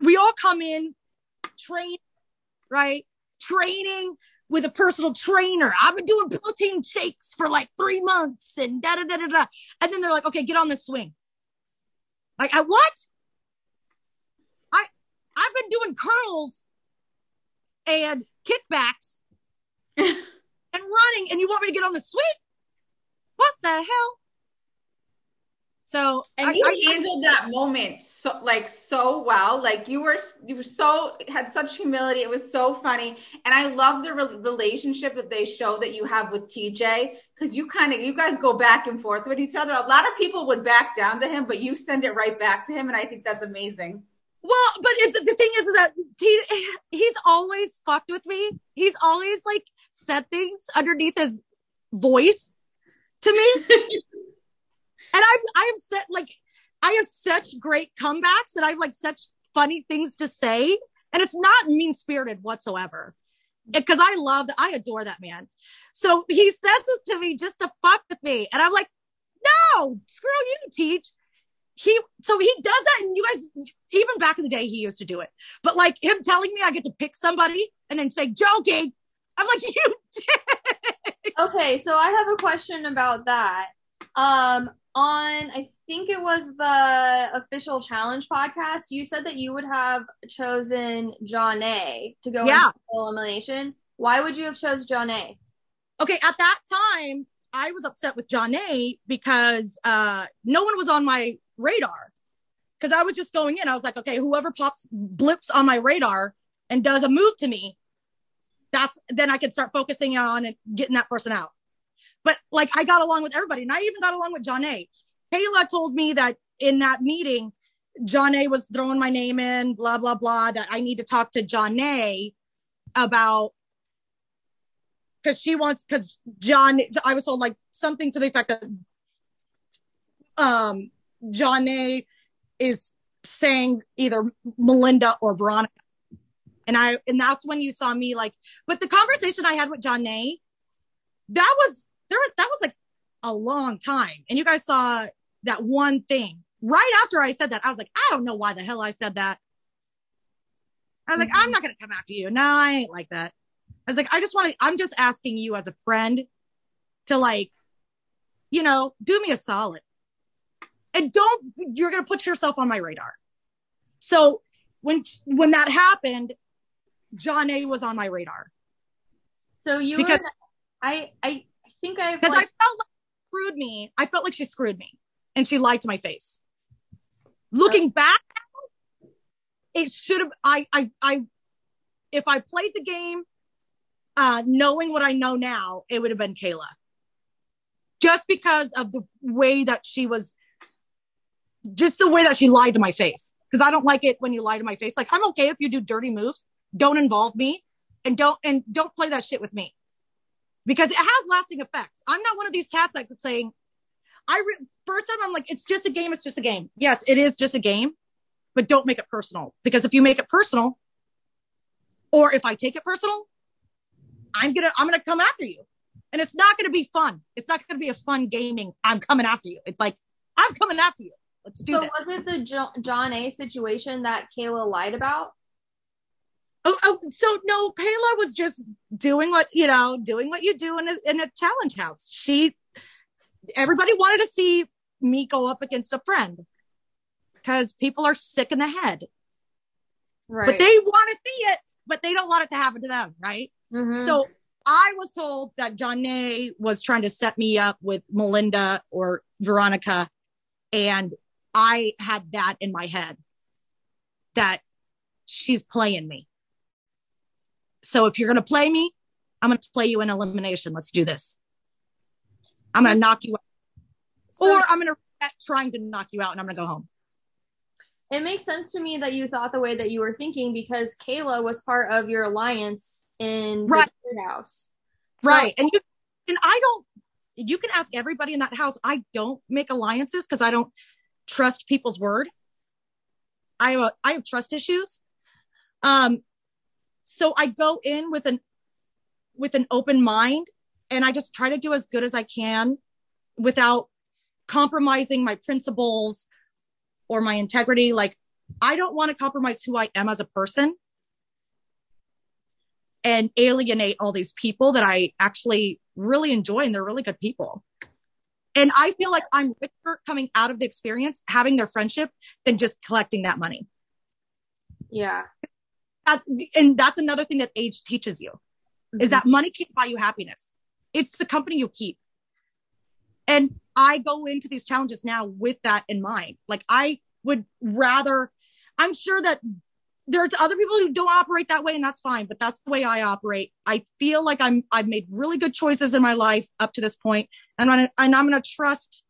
we all come in train, right? Training with a personal trainer. I've been doing protein shakes for like three months and da da da da da. And then they're like, okay, get on the swing. Like, I what? I I've been doing curls and kickbacks and running, and you want me to get on the swing? What the hell? So and I- you handled that moment so like so well. Like you were you were so had such humility. It was so funny, and I love the re- relationship that they show that you have with TJ because you kind of you guys go back and forth with each other. A lot of people would back down to him, but you send it right back to him, and I think that's amazing. Well, but it, the thing is, is that he, he's always fucked with me. He's always like said things underneath his voice to me. and I, I have said like, I have such great comebacks and I have like such funny things to say. And it's not mean spirited whatsoever. Because I love that. I adore that man. So he says this to me just to fuck with me. And I'm like, no, screw you, Teach he so he does that and you guys even back in the day he used to do it but like him telling me i get to pick somebody and then say joking i'm like you did. Okay, so I have a question about that. Um, on I think it was the official challenge podcast, you said that you would have chosen Jonna to go Yeah. into elimination. Why would you have chose Jonna? okay at that time i was upset with jonna because uh no one was on my radar because i was just going in i was like okay whoever pops blips on my radar and does a move to me that's then i can start focusing on and getting that person out but like i got along with everybody and i even got along with jonna. Kayla told me that in that meeting jonna. was throwing my name in blah blah blah that i need to talk to jonna. about because she wants because John I was told like something to the effect that um Jonna. is saying either Melinda or Veronica. And I and that's when you saw me like but the conversation I had with Jonna that was there that was like a long time. And you guys saw that one thing. Right after I said that, I was like, I don't know why the hell I said that. I was like, mm-hmm. I'm not gonna come after you. No, I ain't like that. I was like, I just want to, I'm just asking you as a friend to like, you know, do me a solid. And don't, you're going to put yourself on my radar. So when, when that happened, Jonna was on my radar So you Because- were I I think I've because like, I felt like she screwed me. I felt like she screwed me and she lied to my face. Looking back, it should have, I, I, I, if I played the game, uh, knowing what I know now, it would have been Kayla. Just because of the way that she was, just the way that she lied to my face. Because I don't like it when you lie to my face. Like I'm okay if you do dirty moves, don't involve me, and don't and don't play that shit with me, because it has lasting effects. I'm not one of these cats that could saying, I re- first time I'm like, it's just a game, it's just a game. Yes, it is just a game, but don't make it personal. Because if you make it personal, or if I take it personal, I'm gonna I'm gonna come after you. And it's not gonna be fun. It's not gonna be a fun gaming. I'm coming after you. It's like, I'm coming after you. Let's do so this. was it the jo- Jonna situation that Kayla lied about? Oh, oh, so no, Kayla was just doing what, you know, doing what you do in a, in a challenge house. She, everybody wanted to see me go up against a friend because people are sick in the head, Right. but they want to see it, but they don't want it to happen to them. Right. Mhm. So I was told that Jonna was trying to set me up with Melinda or Veronica. And I had that in my head that she's playing me. So if you're going to play me, I'm going to play you in elimination. Let's do this. I'm going to knock you out So- or I'm going to trying to knock you out and I'm going to go home. It makes sense to me that you thought the way that you were thinking because Kayla was part of your alliance in Right. the house. So- Right. And you, and I don't, you can ask everybody in that house. I don't make alliances because I don't trust people's word. I have, a, I have trust issues. Um, so I go in with an, with an open mind and I just try to do as good as I can without compromising my principles or my integrity. Like, I don't want to compromise who I am as a person and alienate all these people that I actually really enjoy and they're really good people. And I feel like I'm richer coming out of the experience, having their friendship than just collecting that money. Yeah. That's, and that's another thing that age teaches you mm-hmm. is that money can't buy you happiness. It's the company you keep. And I go into these challenges now with that in mind. Like I would rather, I'm sure that there are other people who don't operate that way and that's fine, but that's the way I operate. I feel like I'm, I've made really good choices in my life up to this point and I'm, and I'm going to trust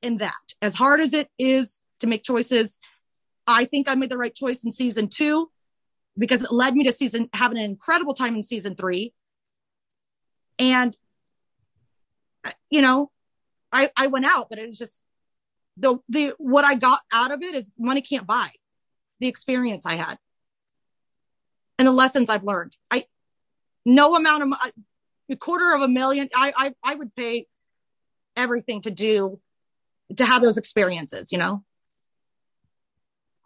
in that as hard as it is to make choices. I think I made the right choice in season two because it led me to season, having an incredible time in season three. And, you know, I, I went out, but it was just the, the, what I got out of it is money can't buy the experience I had and the lessons I've learned. I, no amount of a quarter of a million, I, I, I would pay everything to do, to have those experiences, you know?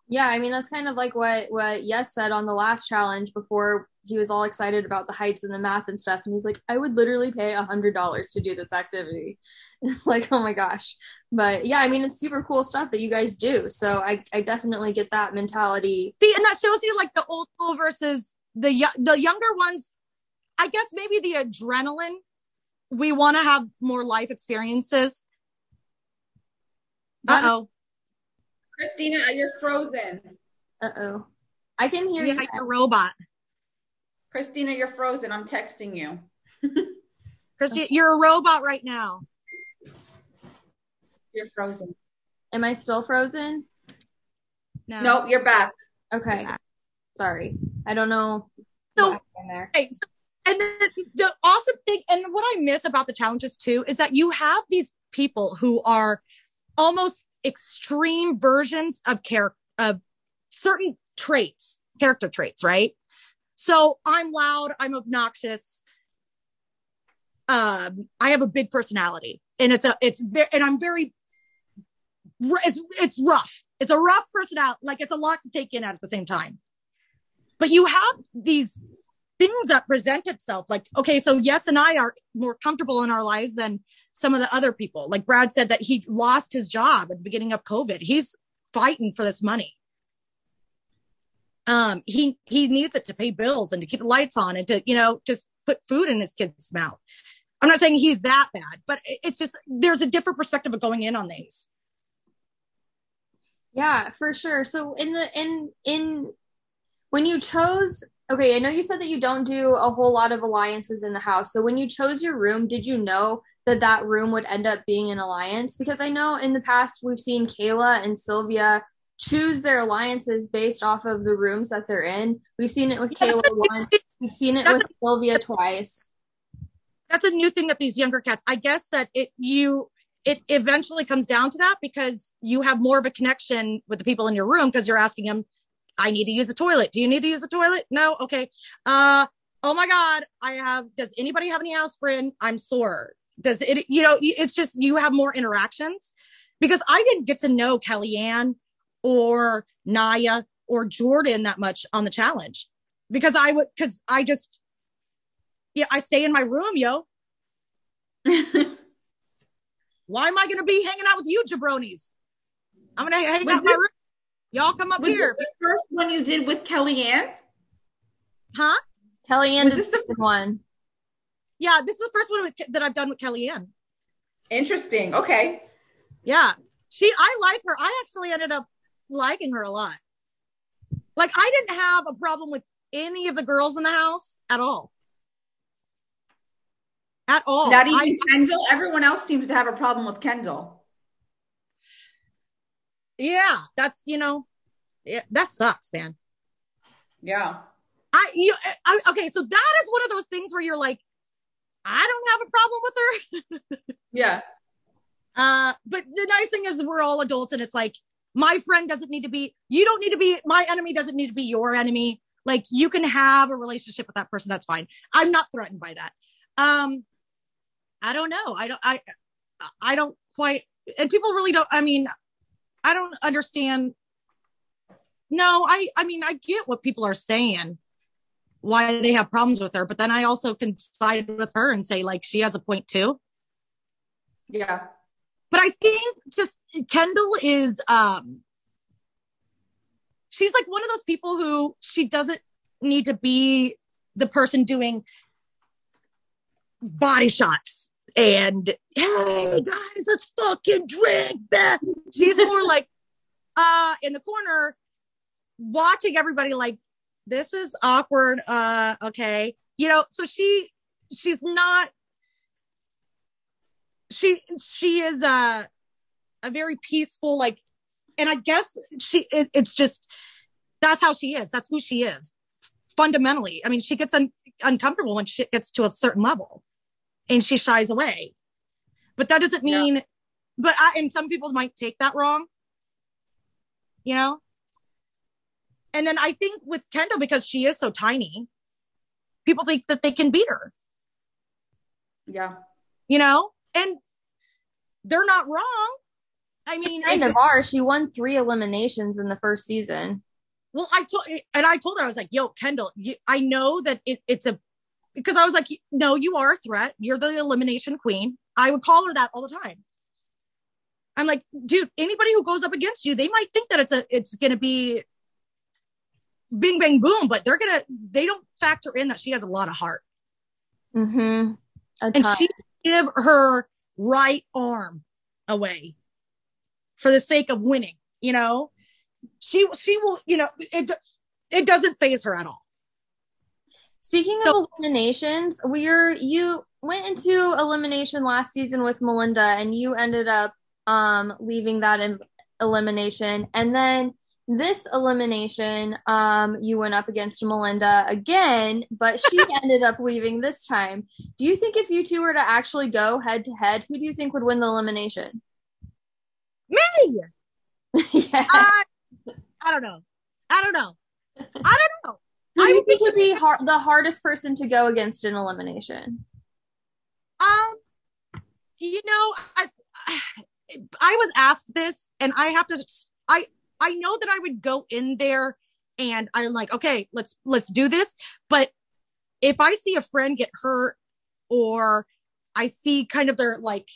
Yeah, I mean that's kind of like what what Wes said on the last challenge before he was all excited about the heights and the math and stuff, and he's like, I would literally pay a hundred dollars to do this activity. It's like, oh my gosh. But yeah, I mean, it's super cool stuff that you guys do. So I, I definitely get that mentality. See, and that shows you like the old school versus the the younger ones. I guess maybe the adrenaline. We want to have more life experiences. Uh oh. Christina, you're frozen. Uh oh. I can hear you're you. Like a robot. Christina, you're frozen. I'm texting you. Christina, you're a robot right now. You're frozen. Am I still frozen? No. Nope, you're back. Okay. Back. Sorry. I don't know. So, okay, so and the, the awesome thing, and what I miss about the challenges too, is that you have these people who are almost extreme versions of character of certain traits, character traits, right? So I'm loud, I'm obnoxious, um, I have a big personality, and it's a it's very and I'm very it's it's rough. It's a rough personality. Like it's a lot to take in at the same time. But you have these things that present itself. Like, okay, so yes, and I are more comfortable in our lives than some of the other people. Like Brad said that he lost his job at the beginning of COVID. He's fighting for this money. Um, he he needs it to pay bills and to keep the lights on and to, you know, just put food in his kid's mouth. I'm not saying he's that bad, but it's just there's a different perspective of going in on these. Yeah, for sure. So in the in in when you chose okay, I know you said that you don't do a whole lot of alliances in the house. So when you chose your room, did you know that that room would end up being an alliance? Because I know in the past we've seen Kayla and Sylvia choose their alliances based off of the rooms that they're in. We've seen it with Kayla once. We've seen it with Sylvia twice. That's a new thing that these younger cats. I guess that it you it eventually comes down to that because you have more of a connection with the people in your room because you're asking them, I need to use a toilet. Do you need to use a toilet? No. Okay. Uh, oh my God. I have, does anybody have any aspirin? I'm sore. Does it, you know, it's just, you have more interactions because I didn't get to know Kellyanne or Naya or Jordan that much on the challenge because I would, cause I just, yeah, I stay in my room, yo. Why am I going to be hanging out with you, jabronis? I'm going to hang was out this, my room. Y'all come up was here. This the first one you did with Kellyanne? Huh? Kellyanne was this the first one? Yeah, this is the first one with, that I've done with Kellyanne. Interesting. Okay. Yeah. She, I like her. I actually ended up liking her a lot. Like I didn't have a problem with any of the girls in the house at all at all. Not even I, Kendall. Everyone else seems to have a problem with Kendall. Yeah, that's you know, yeah, that sucks, man. Yeah. I you I, okay, so that is one of those things where you're like, I don't have a problem with her. yeah. Uh, but the nice thing is we're all adults, and it's like my friend doesn't need to be. You don't need to be. My enemy doesn't need to be your enemy. Like you can have a relationship with that person. That's fine. I'm not threatened by that. Um, I don't know. I don't, I, I don't quite and people really don't. I mean, I don't understand. No, I I mean I get what people are saying, why they have problems with her, but then I also can side with her and say like she has a point too. Yeah. But I think just Kendall is um she's like one of those people who she doesn't need to be the person doing body shots and hey guys, let's fucking drink that. She's more like uh in the corner watching everybody like this is awkward. Uh okay. You know, so she she's not she she is a a very peaceful like and I guess she it, it's just that's how she is. That's who she is. Fundamentally. I mean, she gets un- uncomfortable when she gets to a certain level and she shies away. But that doesn't mean, yeah. but I, and some people might take that wrong, you know? And then I think with Kendall, because she is so tiny, people think that they can beat her. Yeah. You know? And they're not wrong. I mean, kind of are. She won three eliminations in the first season. Well, I told, and I told her, I was like, yo, Kendall, you, I know that it, it's a because I was like, no, you are a threat. You're the elimination queen. I would call her that all the time. I'm like, dude, anybody who goes up against you, they might think that it's a, it's going to be bing, bang, boom, but they're going to, they don't factor in that she has a lot of heart. Mm-hmm. And she give her right arm away for the sake of winning, you know, she, she will, you know, it, it doesn't phase her at all. Speaking of so, eliminations, we're you went into elimination last season with Melinda, and you ended up um, leaving that in elimination, and then this elimination, um, you went up against Melinda again, but she ended up leaving this time. Do you think if you two were to actually go head to head, who do you think would win the elimination? Me. yeah. I, I don't know. I don't know. I don't know. Who do you think would be hard, the hardest person to go against in elimination? Um, you know, I I was asked this, and I have to. I I know that I would go in there, and I'm like, okay, let's let's do this. But if I see a friend get hurt, or I see kind of their like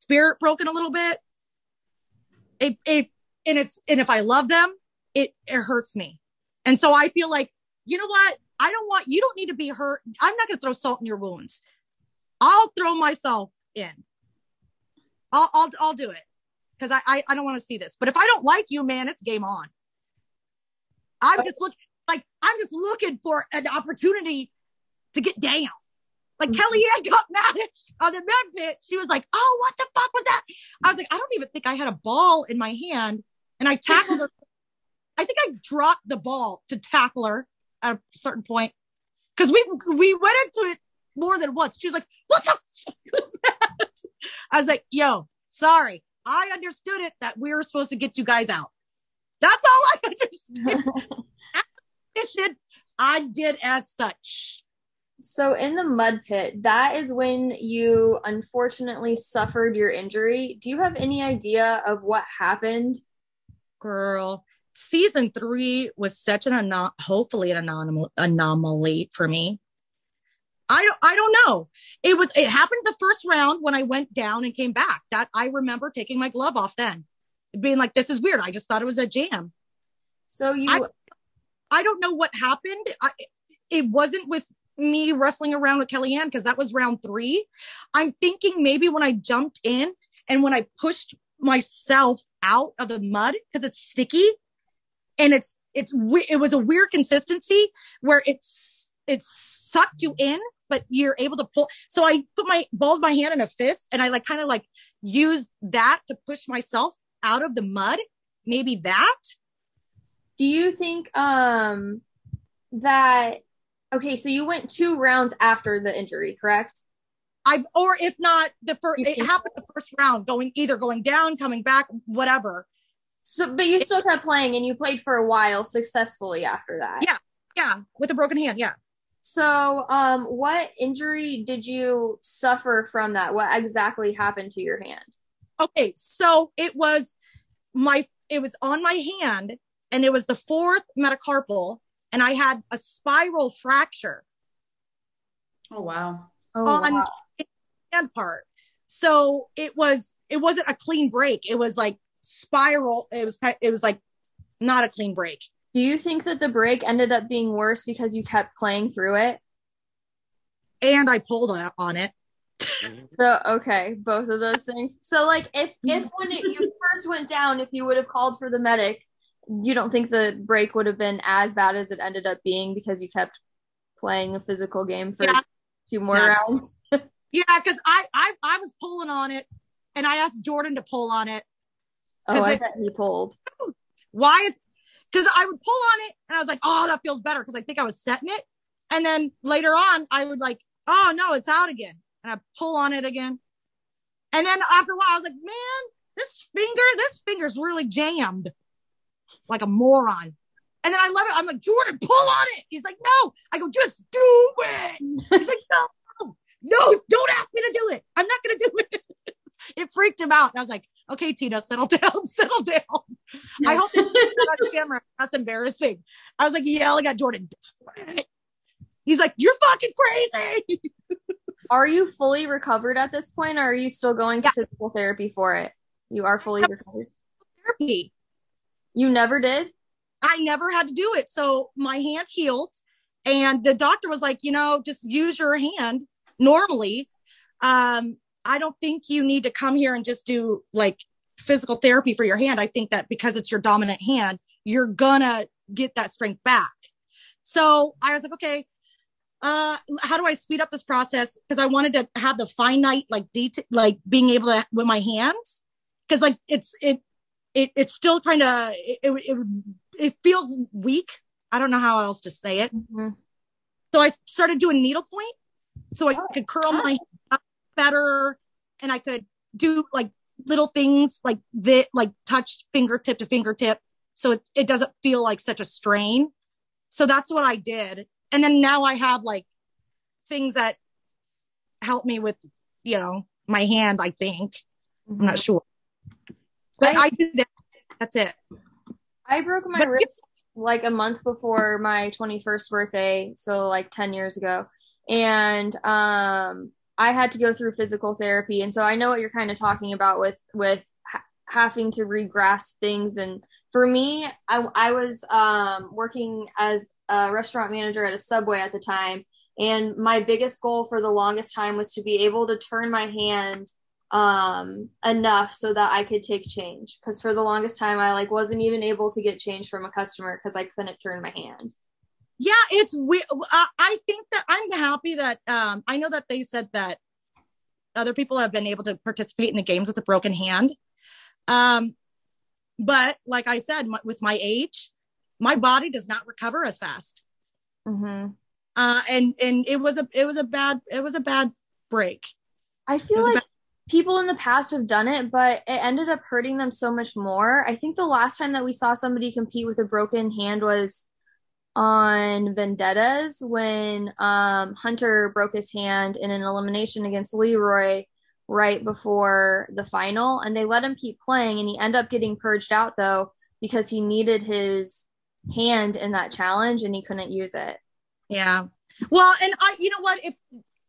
spirit broken a little bit, it it and it's and if I love them, it it hurts me and so I feel like, you know what? I don't want, you don't need to be hurt. I'm not going to throw salt in your wounds. I'll throw myself in. I'll, I'll, I'll do it because I, I, I don't want to see this. But if I don't like you, man, it's game on. I'm just looking like I'm just looking for an opportunity to get down. Like mm-hmm. Kellyanne got mad on the med pit. She was like, "Oh, what the fuck was that?" I was like, "I don't even think I had a ball in my hand," and I tackled her I think I dropped the ball to tackle her at a certain point because we we went into it more than once. She was like, "What the fuck was that?" I was like, "Yo, sorry, I understood it that we were supposed to get you guys out. That's all I understood. I did as such." So in the mud pit, that is when you unfortunately suffered your injury. Do you have any idea of what happened? Girl, season three was such an anom- hopefully an anom- anomaly for me. I don't, I don't know. It was, it happened the first round when I went down and came back. That I remember taking my glove off then, being like, this is weird. I just thought it was a jam. So you, I, I don't know what happened. I, it wasn't with me wrestling around with Kellyanne because that was round three. I'm thinking maybe when I jumped in and when I pushed myself out of the mud because it's sticky, and it's it's it was a weird consistency where it's it sucked you in but you're able to pull so i put my balled my hand in a fist and i like kind of like used that to push myself out of the mud maybe that. Do you think um that okay so you went two rounds after the injury correct? I or if not the first it happened the first round going either going down coming back whatever so, but you still kept playing, and you played for a while successfully after that. Yeah, yeah, with a broken hand. Yeah. So, um, what injury did you suffer from that? What exactly happened to your hand? okay, so it was my it was on my hand and it was the fourth metacarpal and I had a spiral fracture Oh wow. Oh, on wow. hand part. So it was it wasn't a clean break. It was like spiral. It was it was like not a clean break. Do you think that the break ended up being worse because you kept playing through it? And I pulled on on it. So okay, both of those things. So like if if when it, you first went down, if you would have called for the medic, you don't think the break would have been as bad as it ended up being because you kept playing a physical game for Yeah. two more Yeah. rounds. Yeah, because I, I I was pulling on it, and I asked Jordan to pull on it. Oh, I it- bet he pulled. Why it's because I would pull on it, and I was like, oh, that feels better because I think I was setting it, and then later on I would like, oh no, it's out again, and I pull on it again, and then after a while I was like, man, this finger, this finger's really jammed, like a moron. And then I love it. I'm like, Jordan, pull on it. He's like, no. I go, just do it. He's like, no, no, don't ask me to do it. I'm not going to do it. it freaked him out. And I was like, okay, Tina, settle down, settle down. I hope on camera. That's embarrassing. I was like yelling at Jordan. He's like, you're fucking crazy. Are you fully recovered at this point, or are you still going to Yeah. physical therapy for it? You are fully recovered. Therapy. You never did. I never had to do it. So my hand healed and the doctor was like, you know, just use your hand normally. Um, I don't think you need to come here and just do like physical therapy for your hand. I think that because it's your dominant hand, you're gonna get that strength back. So I was like, okay, uh, how do I speed up this process? Because I wanted to have the finite, like detail, like being able to with my hands. Cause like it's, it, it, it's still kind of, it, it, it, feels weak. I don't know how else to say it. Mhm. So I started doing needlepoint so I Oh. could curl my hand up better and I could do like little things like that, like touch fingertip to fingertip. So it, it doesn't feel like such a strain. So that's what I did. And then now I have like things that help me with, you know, my hand, I think. I'm not sure. But I- I do that. That's it. I broke my But- wrist like a month before my 21st birthday, so like 10 years ago. And um I had to go through physical therapy. And so I know what you're kind of talking about with with ha- having to re-grasp things. And for me I I was um working as a restaurant manager at a Subway at the time. And my biggest goal for the longest time was to be able to turn my hand um enough so that I could take change. Because for the longest time I like wasn't even able to get change from a customer because I couldn't turn my hand. Yeah, it's. Uh, I think that I'm happy that um, I know that they said that other people have been able to participate in the games with a broken hand. Um, but like I said, my, with my age, my body does not recover as fast. Mm-hmm. Uh, and and it was a it was a bad it was a bad break. I feel like people in the past have done it, but it ended up hurting them so much more. I think the last time that we saw somebody compete with a broken hand was on Vendettas when um, Hunter broke his hand in an elimination against Leroy right before the final, and they let him keep playing, and he ended up getting purged out though because he needed his hand in that challenge and he couldn't use it. Yeah. Well, and I you know what if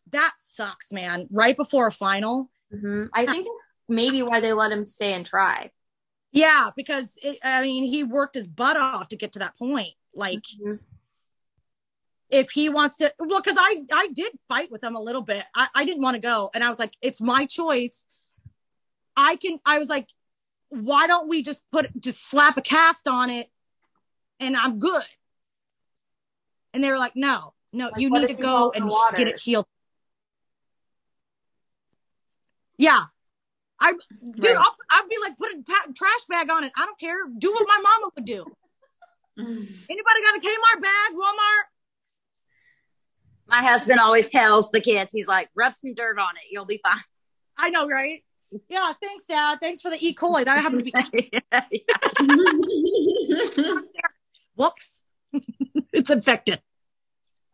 that sucks, man. Right before a final. hmm I think it's maybe why they let him stay and try. Yeah, because it, I mean he worked his butt off to get to that point. Like Mhm. if he wants to well because i i did fight with him a little bit. I, I didn't want to go. And i was like it's my choice. I can i was like why don't we just put just slap a cast on it and i'm good. And they were like no no Like, you need to go and get it healed. Yeah. I dude Right. I'll, I'll be like put a trash bag on it. I don't care. Do what my mama would do anybody got a kmart bag walmart My husband always tells the kids, he's like, rub some dirt on it. You'll be fine. I know, right? Yeah, thanks, Dad. Thanks for the E. coli. That happened to be. Whoops, it's infected.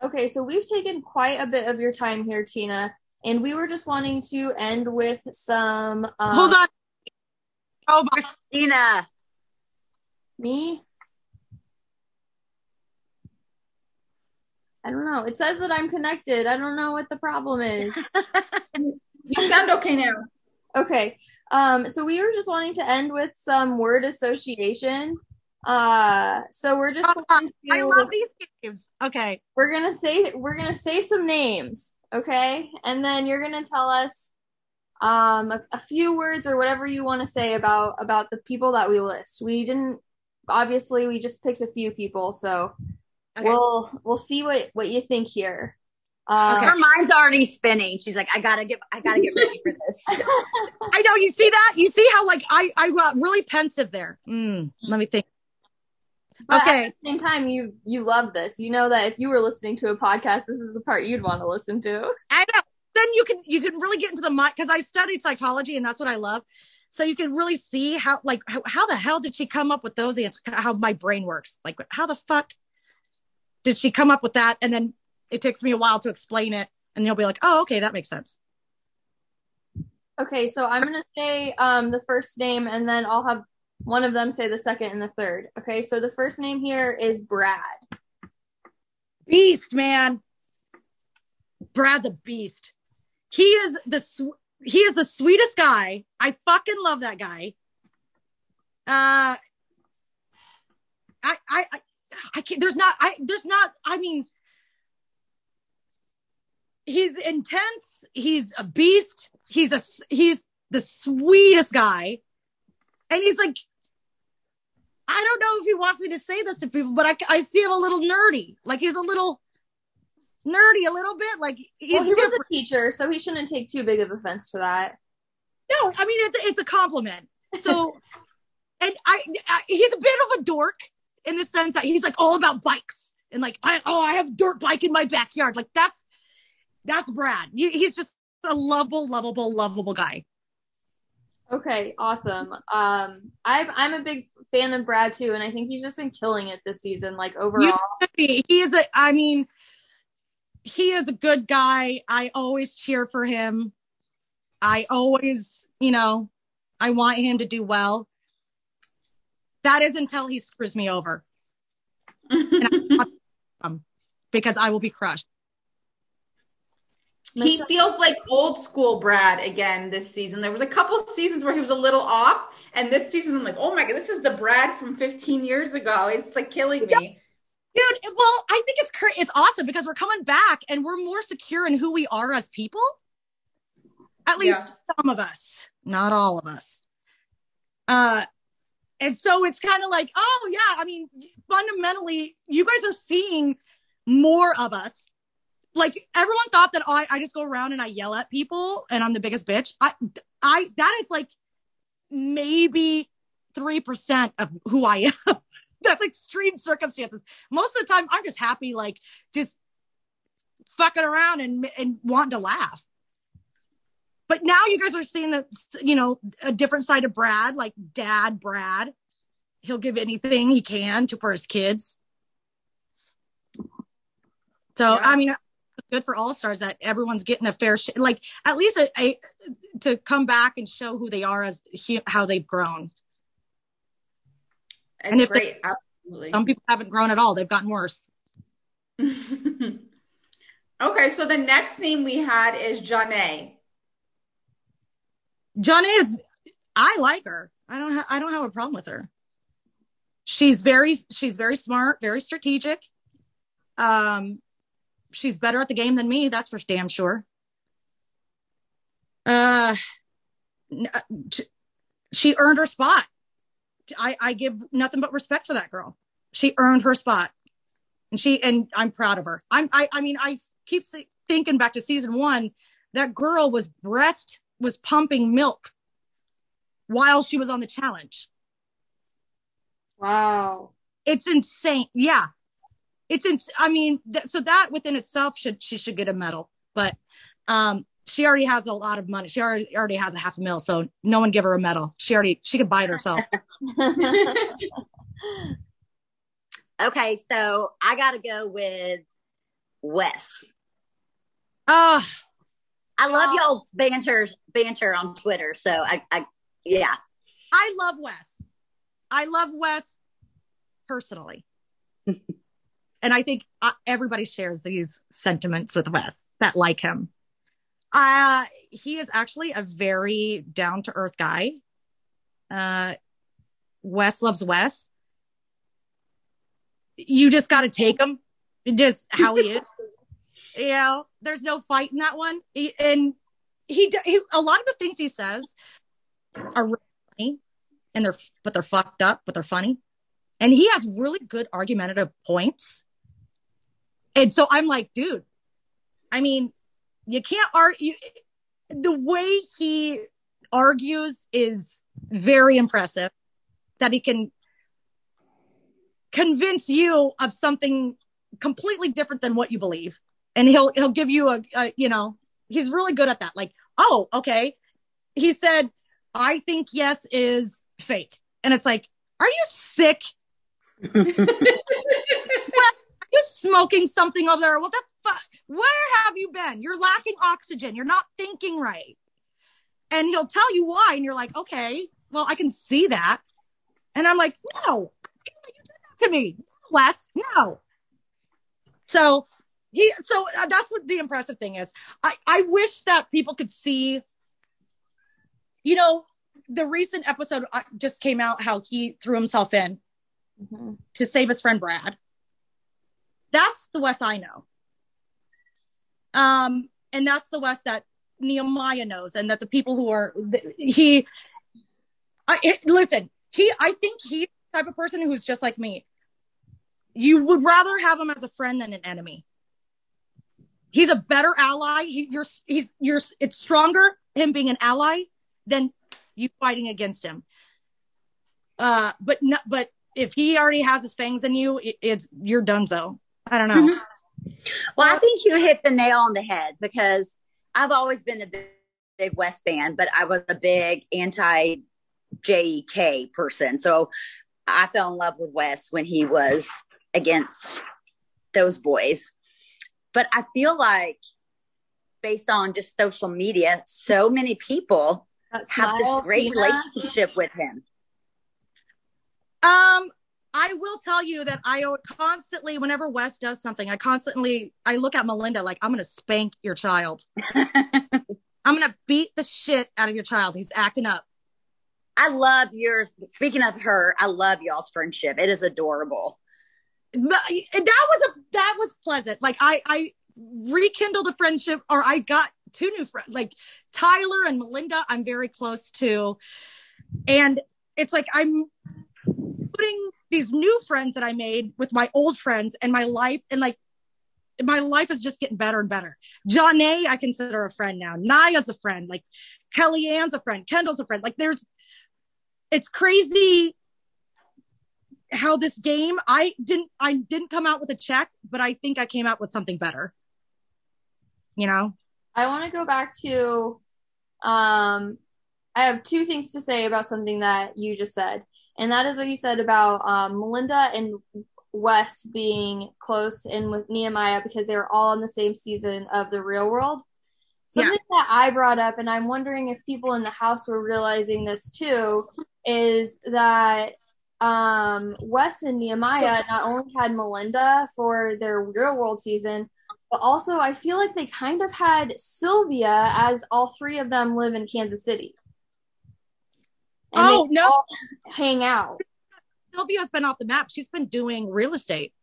Okay, so we've taken quite a bit of your time here, Tina, and we were just wanting to end with some. Um, Hold on. Oh, my- Christina. Me? I don't know. It says that I'm connected. I don't know what the problem is. You sound okay now. Okay. Um, so we were just wanting to end with some word association. Uh, so we're just going I love these games. Okay. we're gonna say we're gonna say some names, okay? And then you're gonna tell us um a, a few words or whatever you want to say about about the people that we list. We didn't obviously we just picked a few people, so Okay. we'll we'll see what what you think here. Um, Okay. Her mind's already spinning. She's like, I gotta get, I gotta get ready for this. I know you see that. You see how like I I got really pensive there. Mm, let me think. But Okay. At the same time, you you love this. You know that if you were listening to a podcast, this is the part you'd want to listen to. I know. Then you can you can really get into the mind because I studied psychology and that's what I love. So you can really see how like how, how the hell did she come up with those answers? How my brain works? Like how the fuck did she come up with that? And then it takes me a while to explain it, and you'll be like, oh, okay, that makes sense. Okay, so I'm gonna say um the first name, and then I'll have one of them say the second and the third. Okay, so the first name here is Brad. Beast, man. Brad's a beast. He is the sw- he is the sweetest guy. I fucking love that guy. Uh, I I I, I can't. There's not. I there's not. I mean, he's intense. He's a beast. He's a, he's the sweetest guy, and he's like. I don't know if he wants me to say this to people, but I, I see him a little nerdy. Like he's a little nerdy, a little bit. Like he's well, he was a teacher, so he shouldn't take too big of offense to that. No, I mean it's a, it's a compliment. So, and I, I he's a bit of a dork in the sense that he's like all about bikes and like I oh I have dirt bike in my backyard. Like that's that's Brad. He's just a lovable, lovable, lovable guy. Okay, awesome. Um, I'm I'm a big fan of Brad too, and I think he's just been killing it this season. Like overall, He he is a. I mean, he is a good guy. I always cheer for him. I always, you know, I want him to do well. That is until he screws me over because I will be crushed. he feels like old school Brad again this season. There was a couple seasons where he was a little off, and this season I'm like, oh my god, this is the Brad from 15 years ago. It's like killing me. Dude, well, I think it's cra- it's awesome because we're coming back and we're more secure in who we are as people. At least Yeah. some of us, not all of us. Uh and so it's kind of like, oh yeah, I mean, fundamentally, you guys are seeing more of us. Like everyone thought that I, I just go around and I yell at people and I'm the biggest bitch. I I that is like maybe three percent of who I am. That's extreme circumstances. Most of the time, I'm just happy, like just fucking around and and wanting to laugh. But now you guys are seeing the, you know, a different side of Brad, like dad Brad. He'll give anything he can to for his kids. So Yeah. I mean, good for All Stars that everyone's getting a fair sh- like at least a, a to come back and show who they are as hu- how they've grown. And if they- Absolutely. Some people haven't grown at all; they've gotten worse. okay, so the next name we had is Jonna. Jonna is I like her. I don't ha- I don't have a problem with her. She's very she's very smart, very strategic. Um she's better at the game than me, that's for damn sure. Uh uh, she earned her spot. I I give nothing but respect for that girl. She earned her spot. And she and I'm proud of her. I'm I I mean I keep thinking back to season 1 that girl was breast was pumping milk while she was on the challenge. wow. It's insane. Yeah. It's ins- I mean, th- so that within itself should she should get a medal. But um she already has a lot of money. She already already has a half a mil, so no one give her a medal. She already she could buy it herself. Okay, so I gotta go with Wes. Ah, I love Oh. y'all's banter banter on Twitter. So I, I yeah. I love Wes. I love Wes personally. and I think uh, everybody shares these sentiments with Wes that like him. Uh, he is actually a very down to earth guy. Uh, Wes loves Wes. You just got to take him just how he is. you know, there's no fight in that one. He, and he, he, a lot of the things he says are really funny and they're, but they're fucked up, but they're funny. And he has really good argumentative points. And so I'm like, dude, I mean, you can't argue. The way he argues is very impressive that he can convince you of something completely different than what you believe. And he'll, he'll give you a, a you know, he's really good at that. Like, oh, okay. He said, I think yes is fake. And it's like, are you sick? are you smoking something over there? What the fuck? Where have you been? You're lacking oxygen. You're not thinking right. And he'll tell you why. And you're like, okay, well, I can see that. And I'm like, no, you that to me. Wes, no. So he, so uh, that's what the impressive thing is. I, I wish that people could see, you know, the recent episode uh, just came out how he threw himself in mm-hmm. to save his friend Brad. That's the Wes I know. Um, and that's the Wes that Nehemiah knows, and that the people who are he. I, it, listen, he. I think he's the type of person who's just like me. You would rather have him as a friend than an enemy. He's a better ally. He, you're, he's, you're. It's stronger him being an ally than you fighting against him. Uh, but no, but if he already has his fangs in you, it, it's you're done. So I don't know. Mm-hmm. Well, I think you hit the nail on the head because I've always been a big, big Wes fan, but I was a big anti JK person. So I fell in love with Wes when he was against those boys. But I feel like based on just social media, so many people have this great Tina. relationship with him. Um, I will tell you that I constantly, whenever Wes does something, I constantly, I look at Melinda like, I'm going to spank your child. I'm going to beat the shit out of your child. He's acting up. I love yours. Speaking of her, I love y'all's friendship. It is adorable. That was a, that was pleasant. Like I, I rekindled a friendship or I got two new friends, like Tyler and Melinda, I'm very close to. And it's like I'm putting these new friends that I made with my old friends and my life and like my life is just getting better and better. Jonna, I consider a friend now. Nia's a friend. Like Kellyanne's a friend. Kendal's a friend. Like there's, it's crazy how this game, I didn't, I didn't come out with a check, but I think I came out with something better. You know? I want to go back to, um, I have two things to say about something that you just said. And that is what you said about um, Melinda and Wes being close in with Nehemiah because they were all in the same season of the real world. Something yeah. that I brought up, and I'm wondering if people in the house were realizing this too, is that um, Wes and Nehemiah not only had Melinda for their real world season, but also I feel like they kind of had Sylvia as all three of them live in Kansas City. And oh no! hang out. Sylvia's been off the map. She's been doing real estate.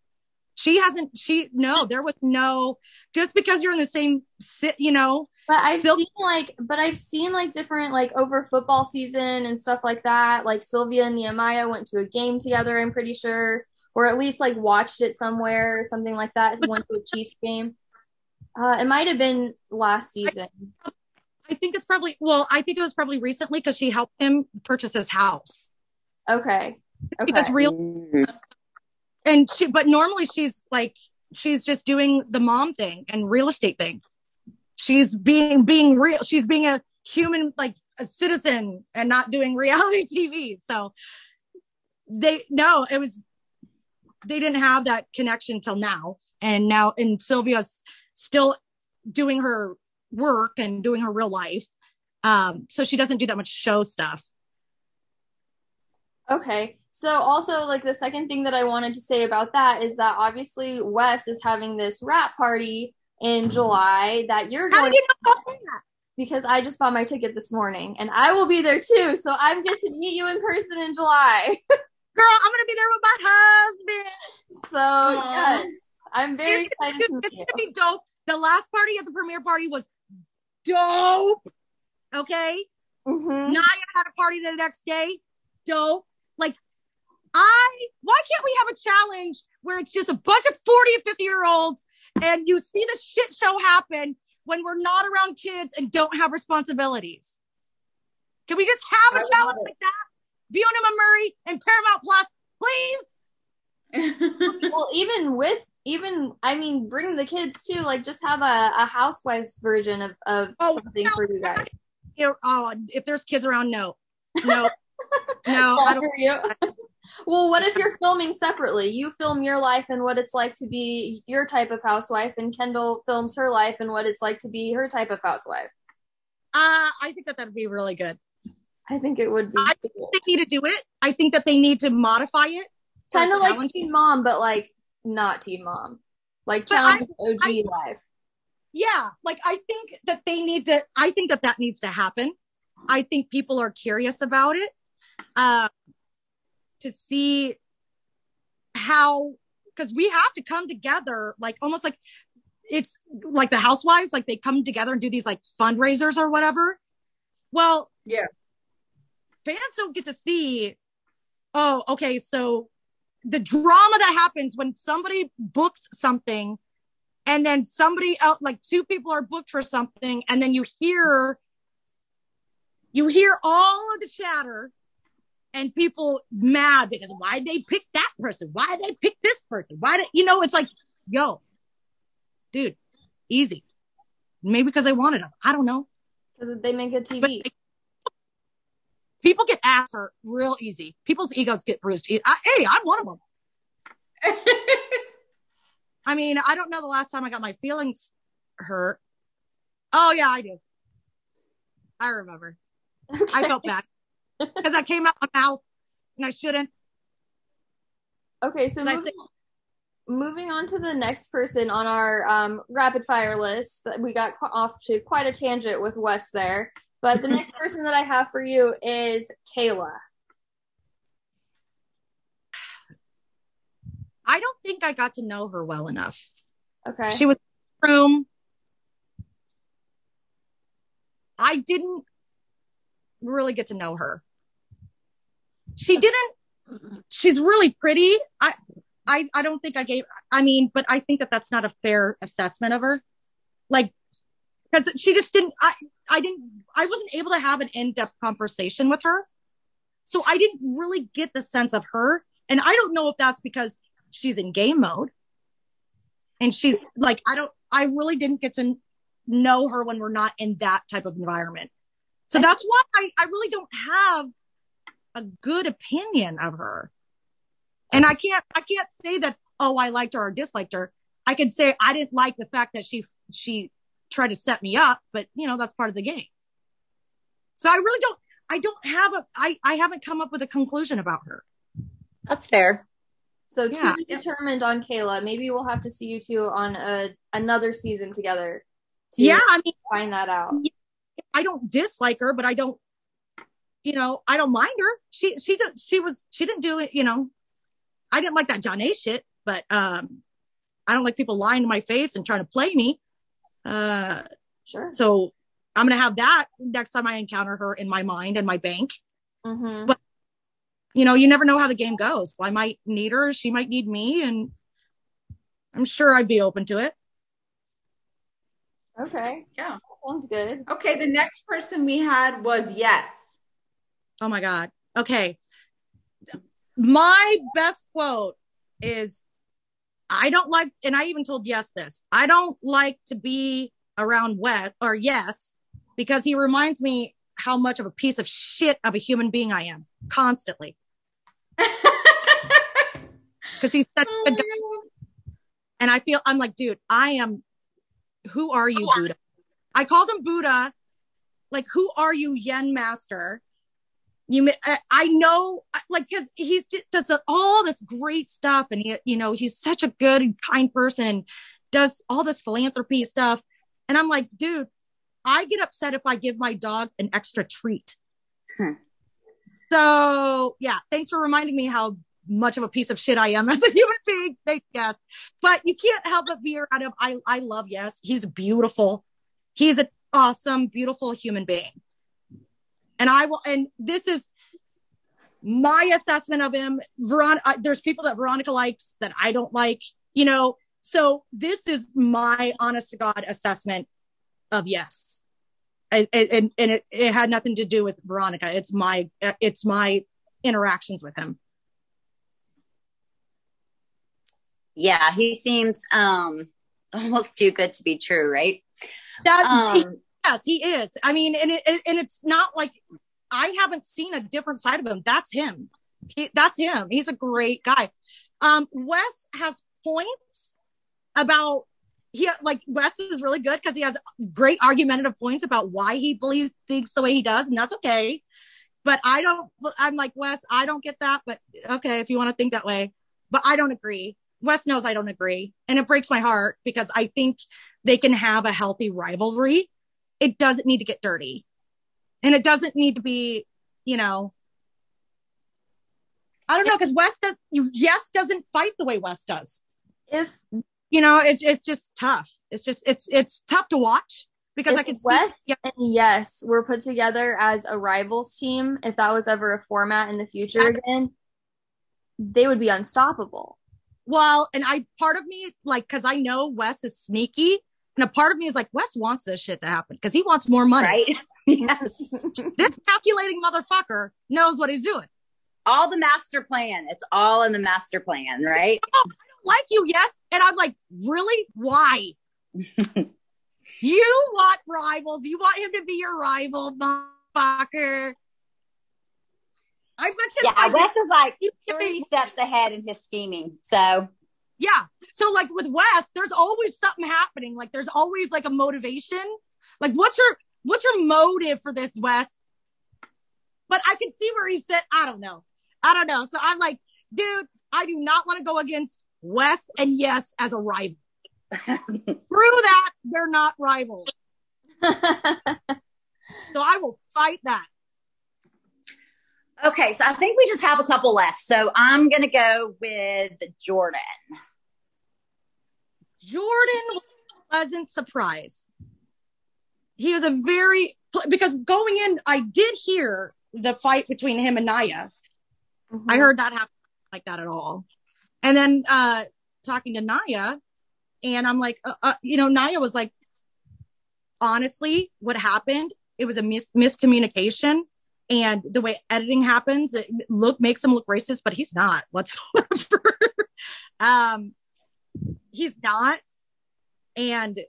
She hasn't. She no. There was no. Just because you're in the same sit, you know. But I've Syl- seen like, but I've seen like different like over football season and stuff like that. Like Sylvia and Nehemiah went to a game together. I'm pretty sure, or at least like watched it somewhere or something like that. went to a Chiefs game. Uh, it might have been last season. I, I think it's probably well, I think it was probably recently because she helped him purchase his house. Okay. Okay. Because real mm-hmm. And she but normally she's like she's just doing the mom thing and real estate thing. She's being being real she's being a human like a citizen and not doing reality TV. So they no, it was they didn't have that connection till now. And now and Sylvia's still doing her work and doing her real life. Um, so she doesn't do that much show stuff. Okay. So also like the second thing that I wanted to say about that is that obviously Wes is having this rap party in July that you're How going did you know about that? because I just bought my ticket this morning and I will be there too. So I'm get to meet you in person in July. Girl, I'm gonna be there with my husband. So Aw. yes, I'm very It's, excited it's, to meet it's you. gonna be dope. The last party at the premiere party was dope. Okay. Mm-hmm. Nia had a party the next day. Dope. Like, I, why can't we have a challenge where it's just a bunch of 40 and 50 year olds and you see the shit show happen when we're not around kids and don't have responsibilities? Can we just have I a would challenge love it. like that? Bunim Murray and Paramount Plus, please. Well, even with even I mean, bring the kids too. Like, just have a, a housewife's version of of Oh, something no. for you guys. Here, oh, if there's kids around, no, no, no, I don't. Well, what if you're filming separately? You film your life and what it's like to be your type of housewife, and Kendal films her life and what it's like to be her type of housewife. Uh, I think that that'd be really good. I think it would be I cool. They need to do it. I think that they need to modify it. kind of like challenge. Teen Mom, but like not Teen Mom, like But challenge OG I- life. yeah like i think that they need to i think that that needs to happen i think people are curious about it uh to see how because we have to come together like almost like it's like the housewives like they come together and do these like fundraisers or whatever well Yeah. fans don't get to see oh okay so the drama that happens when somebody books something and then somebody else like two people are booked for something and then you hear you hear all of the chatter and people mad because why they pick that person? Why they pick this person? Why did you know it's like yo dude easy. Maybe because they wanted them i don't know. Because they make but TV. people get ass hurt real easy. People's egos get bruised. I, hey i'm one of them i mean i don't know the last time i got my feelings hurt. Oh yeah i do. I remember. I felt bad because I came out my mouth and I shouldn't. Okay, so moving, moving on to the next person on our um, rapid fire list, we got off to quite a tangent with Wes there. But the next person that I have for you is Kayla. I don't think I got to know her well enough. Okay. She was in the room. I didn't really get to know her. She didn't. She's really pretty. I, I, I don't think I gave. I mean, but I think that that's not a fair assessment of her. Like, because she just didn't. I, I didn't. I wasn't able to have an in-depth conversation with her, so I didn't really get the sense of her. And I don't know if that's because she's in game mode and she's like i don't i really didn't get to know her when we're not in that type of environment so that's why i, I really don't have a good opinion of her and i can't i can't say that oh i liked her or disliked her i could say i didn't like the fact that she she tried to set me up but you know that's part of the game so i really don't i don't have a i i haven't come up with a conclusion about her That's fair. So Yeah. be determined on Kayla. Maybe we'll have to see you two on a another season together to yeah i mean find that out. I don't dislike her, but I don't, you know, I don't mind her. She, she, did- she was, she didn't do it, you know, I didn't like that Jonna shit, but, um, I don't like people lying to my face and trying to play me. Uh, Sure. so I'm going to have that next time I encounter her in my mind and my bank. Mm-hmm. But- You know, you never know how the game goes. I might need her. She might need me. And I'm sure I'd be open to it. Okay. Yeah. Sounds good. Okay, the next person we had was yes. Oh my God. Okay. My best quote is I don't like, and I even told Yes this, I don't like to be around Wes or Yes because he reminds me how much of a piece of shit of a human being I am constantly. Because he's such a oh, good guy. And I feel, I'm like, dude, I am, who are you, Buddha? I called him Buddha. Like, who are you, Yen Master? You, I- I know, like because he's does all this great stuff and he you know he's such a good and kind person and does all this philanthropy stuff. And i'm like dude i get upset if i give my dog an extra treat. So yeah thanks for reminding me how much of a piece of shit i am as a human being. Thank yes. But you can't help but be around him. I i love yes. He's beautiful. He's an awesome beautiful human being and i will and this is my assessment of him. Veronica, there's people that Veronica likes that I don't like, you know. So this is my honest to God assessment of yes, and and, and it, it had nothing to do with Veronica. It's my it's my interactions with him. Yeah, he seems um almost too good to be true, right? That Um, yes, he is. I mean, and it and it's not like I haven't seen a different side of him. That's him. He, that's him. He's a great guy. Um, Wes has points about he like Wes is really good because he has great argumentative points about why he believes thinks the way he does, and that's okay. But I don't. I'm like Wes. I don't get that, but okay if you want to think that way. But I don't agree. Wes knows I don't agree, and it breaks my heart because I think they can have a healthy rivalry. It doesn't need to get dirty, and it doesn't need to be, you know. I don't know because Wes does. Yes, doesn't fight the way Wes does If you know it's it's just tough it's just it's it's tough to watch because i can see Wes yeah, and Yes were put together as a rivals team, if that was ever a format in the future That's- again, they would be unstoppable. well and i part of me like because i know wes is sneaky and a part of me is like wes wants this shit to happen because he wants more money right? yes. this calculating motherfucker knows what he's doing All the master plan. It's all in the master plan, right? Oh, I don't like you yes and i'm like really why you want rivals you want him to be your rival motherfucker i mentioned Yeah, Wes is like three steps ahead in his scheming. So Yeah. So like with Wes, there's always something happening. Like there's always like a motivation. Like what's your what's your motive for this, Wes? But I can see where he's at. I don't know. I don't know. So I'm like, dude, I do not want to go against Wes and Yes as a rival. Through that, they're not rivals. So I will fight that. okay, so I think we just have a couple left. So I'm gonna go with Jordan. Jordan was a pleasant surprise. He was a very because going in, I did hear the fight between him and Nia. I heard that happen like that at all. And then uh talking to Nia, and I'm like, uh, uh, you know, Nia was like, honestly, what happened? It was a mis- miscommunication, and the way editing happens, it look makes him look racist, but he's not whatsoever. um, he's not, and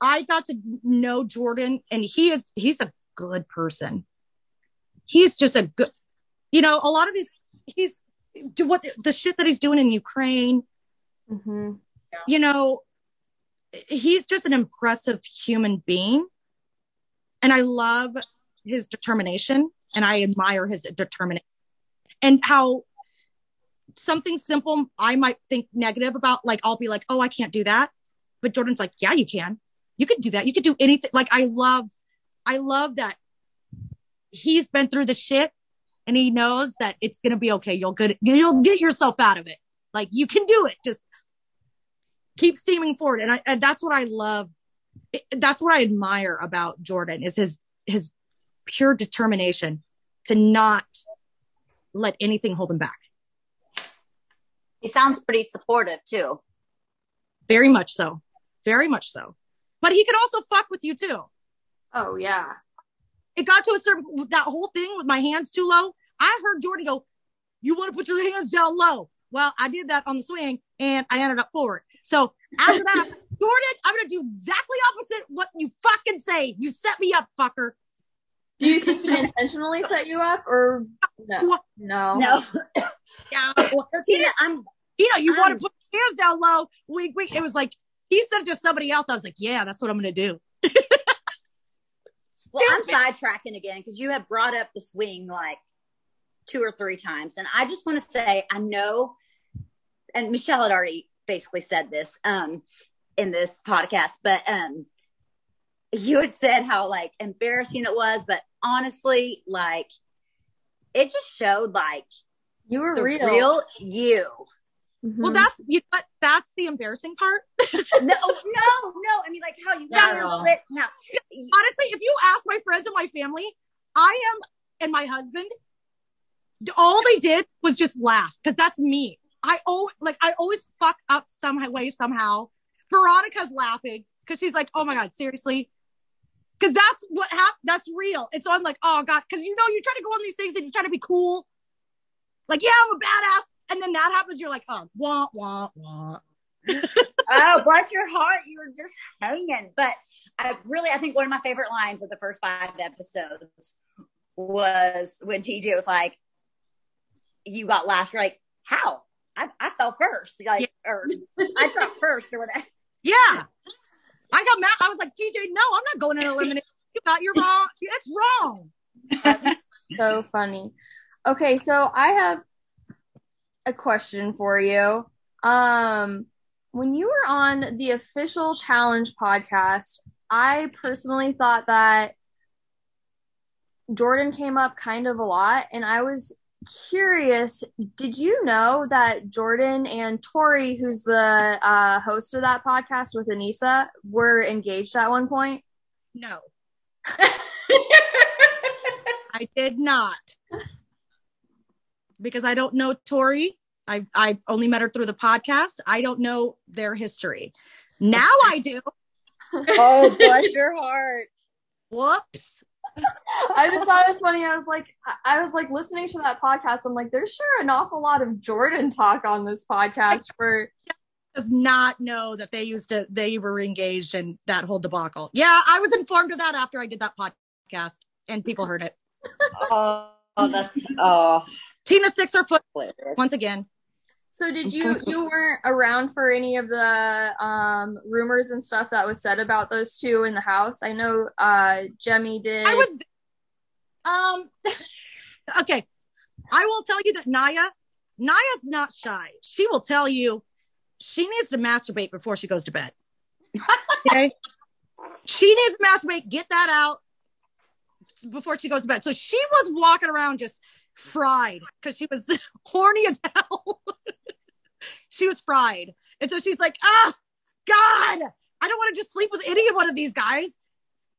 I got to know Jordan, and he is he's a good person. He's just a good, you know, a lot of these he's do what the shit that he's doing in Ukraine, Mhm. you know, he's just an impressive human being. And I love his determination and I admire his determination and how something simple I might think negative about, like I'll be like, oh, I can't do that. But Jordan's like, yeah, you can. You could do that. You could do anything. Like I love, I love that he's been through the shit and he knows that it's gonna be okay. You'll get you'll get yourself out of it. Like you can do it. Just keep steaming forward. And I and that's what I love. That's what I admire about Jordan is his his pure determination to not let anything hold him back. He sounds pretty supportive too. Very much so. Very much so. But he could also fuck with you too. Oh yeah. It got to a certain that whole thing with my hands too low. I heard Jordan go, "You want to put your hands down low." Well, I did that on the swing, and I ended up forward. So after that, Jordan, I'm gonna do exactly opposite what you fucking say. You set me up, fucker. Do you think he intentionally set you up or no? No. No, Yeah. Well, so Tina, I'm you know, you want to put your hands down low. Wink, wink. It was like he said it to somebody else. I was like, yeah, that's what I'm gonna do. well, I'm sidetracking again because you have brought up the swing like two or three times. And I just want to say, I know, and Michelle had already basically said this um, in this podcast, but um, you had said how like embarrassing it was, but honestly, like it just showed like You were the real. real, you. Mhm. Well, that's you know what? That's the embarrassing part. no, no, no. I mean, like how you got your lit now. Honestly, if you ask my friends and my family, I am and my husband, all they did was just laugh because that's me. I oh like I always fuck up some way somehow. Veronica's laughing because she's like, "Oh my god, seriously." Because that's what happened. That's real. And so I'm like, "Oh god," because you know you try to go on these things and you try to be cool. Like, yeah, I'm a badass, and then that happens. You're like, "Oh, wah wah wah." oh, bless your heart. You were just hanging. But I really, I think one of my favorite lines of the first five episodes was when TJ was like, You got last. You're like, How? I, I fell first. Like, or I dropped first or whatever. Yeah. I got mad. I was like, TJ, no, I'm not going in eliminate. You got you're wrong. It's wrong. That's so funny. Okay, so I have a question for you. Um, when you were on the official challenge podcast, I personally thought that Jordan came up kind of a lot, and I was curious. Did you know that Jordan and Tori, who's the uh, host of that podcast with Anissa, were engaged at one point? No, I did not. Because I don't know Tori. I I've only met her through the podcast. I don't know their history. Now I do. Oh, bless your heart. Whoops. I just thought it was funny. I was like, I was like listening to that podcast. I'm like, there's sure an awful lot of Jordan talk on this podcast for. Does not know that they used to they were engaged in that whole debacle. Yeah, I was informed of that after I did that podcast and people heard it. Oh, that's, oh, Tina sticks her foot hilarious. once again. So did you you weren't around for any of the um rumors and stuff that was said about those two in the house? I know uh Jemmye did. I was um okay. I will tell you that Nia, Nia's not shy. She will tell you she needs to masturbate before she goes to bed. Okay. she needs to masturbate, get that out before she goes to bed. So she was walking around just fried because she was horny as hell. she was fried. And so she's like, ah, God, I don't want to just sleep with any one of these guys.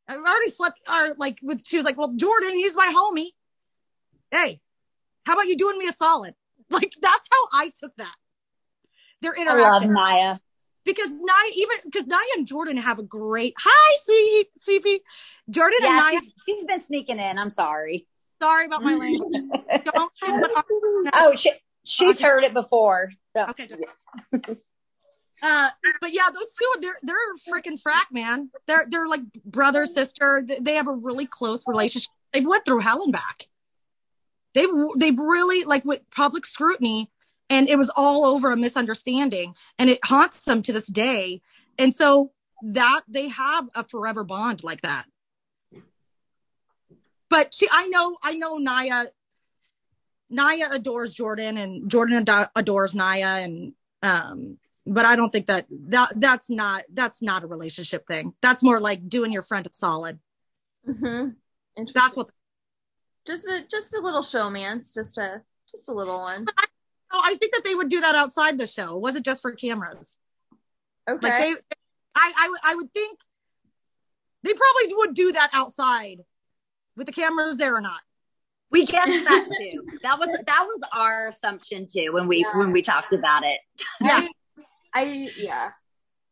I've already slept, or like, with, she was like, well, Jordan, he's my homie. Hey, how about you doing me a solid? Like, that's how I took that. Their I love interaction. Nia. because Nia, even because Nia and Jordan have a great, hi, C- CP. Jordan and Yeah, Nia, she's, she's been sneaking in. I'm sorry. Sorry about my language. Don't say what I- Oh, she, she's heard it before. So, Okay. Uh, but yeah, those two, they're they're freaking frack, man. They're they're like brother sister. They- They have a really close relationship. They went through hell and back. They've they've really like with public scrutiny, and it was all over a misunderstanding, and it haunts them to this day. And so that they have a forever bond like that. But she, I know, I know Nia. Nia adores Jordan, and Jordan ado- adores Nia, and um, but I don't think that that that's not that's not a relationship thing. That's more like doing your friend a solid. hmm That's what. just a just a little showmance, just a just a little one. Oh, I think that they would do that outside the show. Was it just for cameras. Okay. Like they, I, I, I would think they probably would do that outside with the cameras there or not. we get that too. That was that was our assumption too when we Yeah. when we talked about it. Yeah. I, I yeah.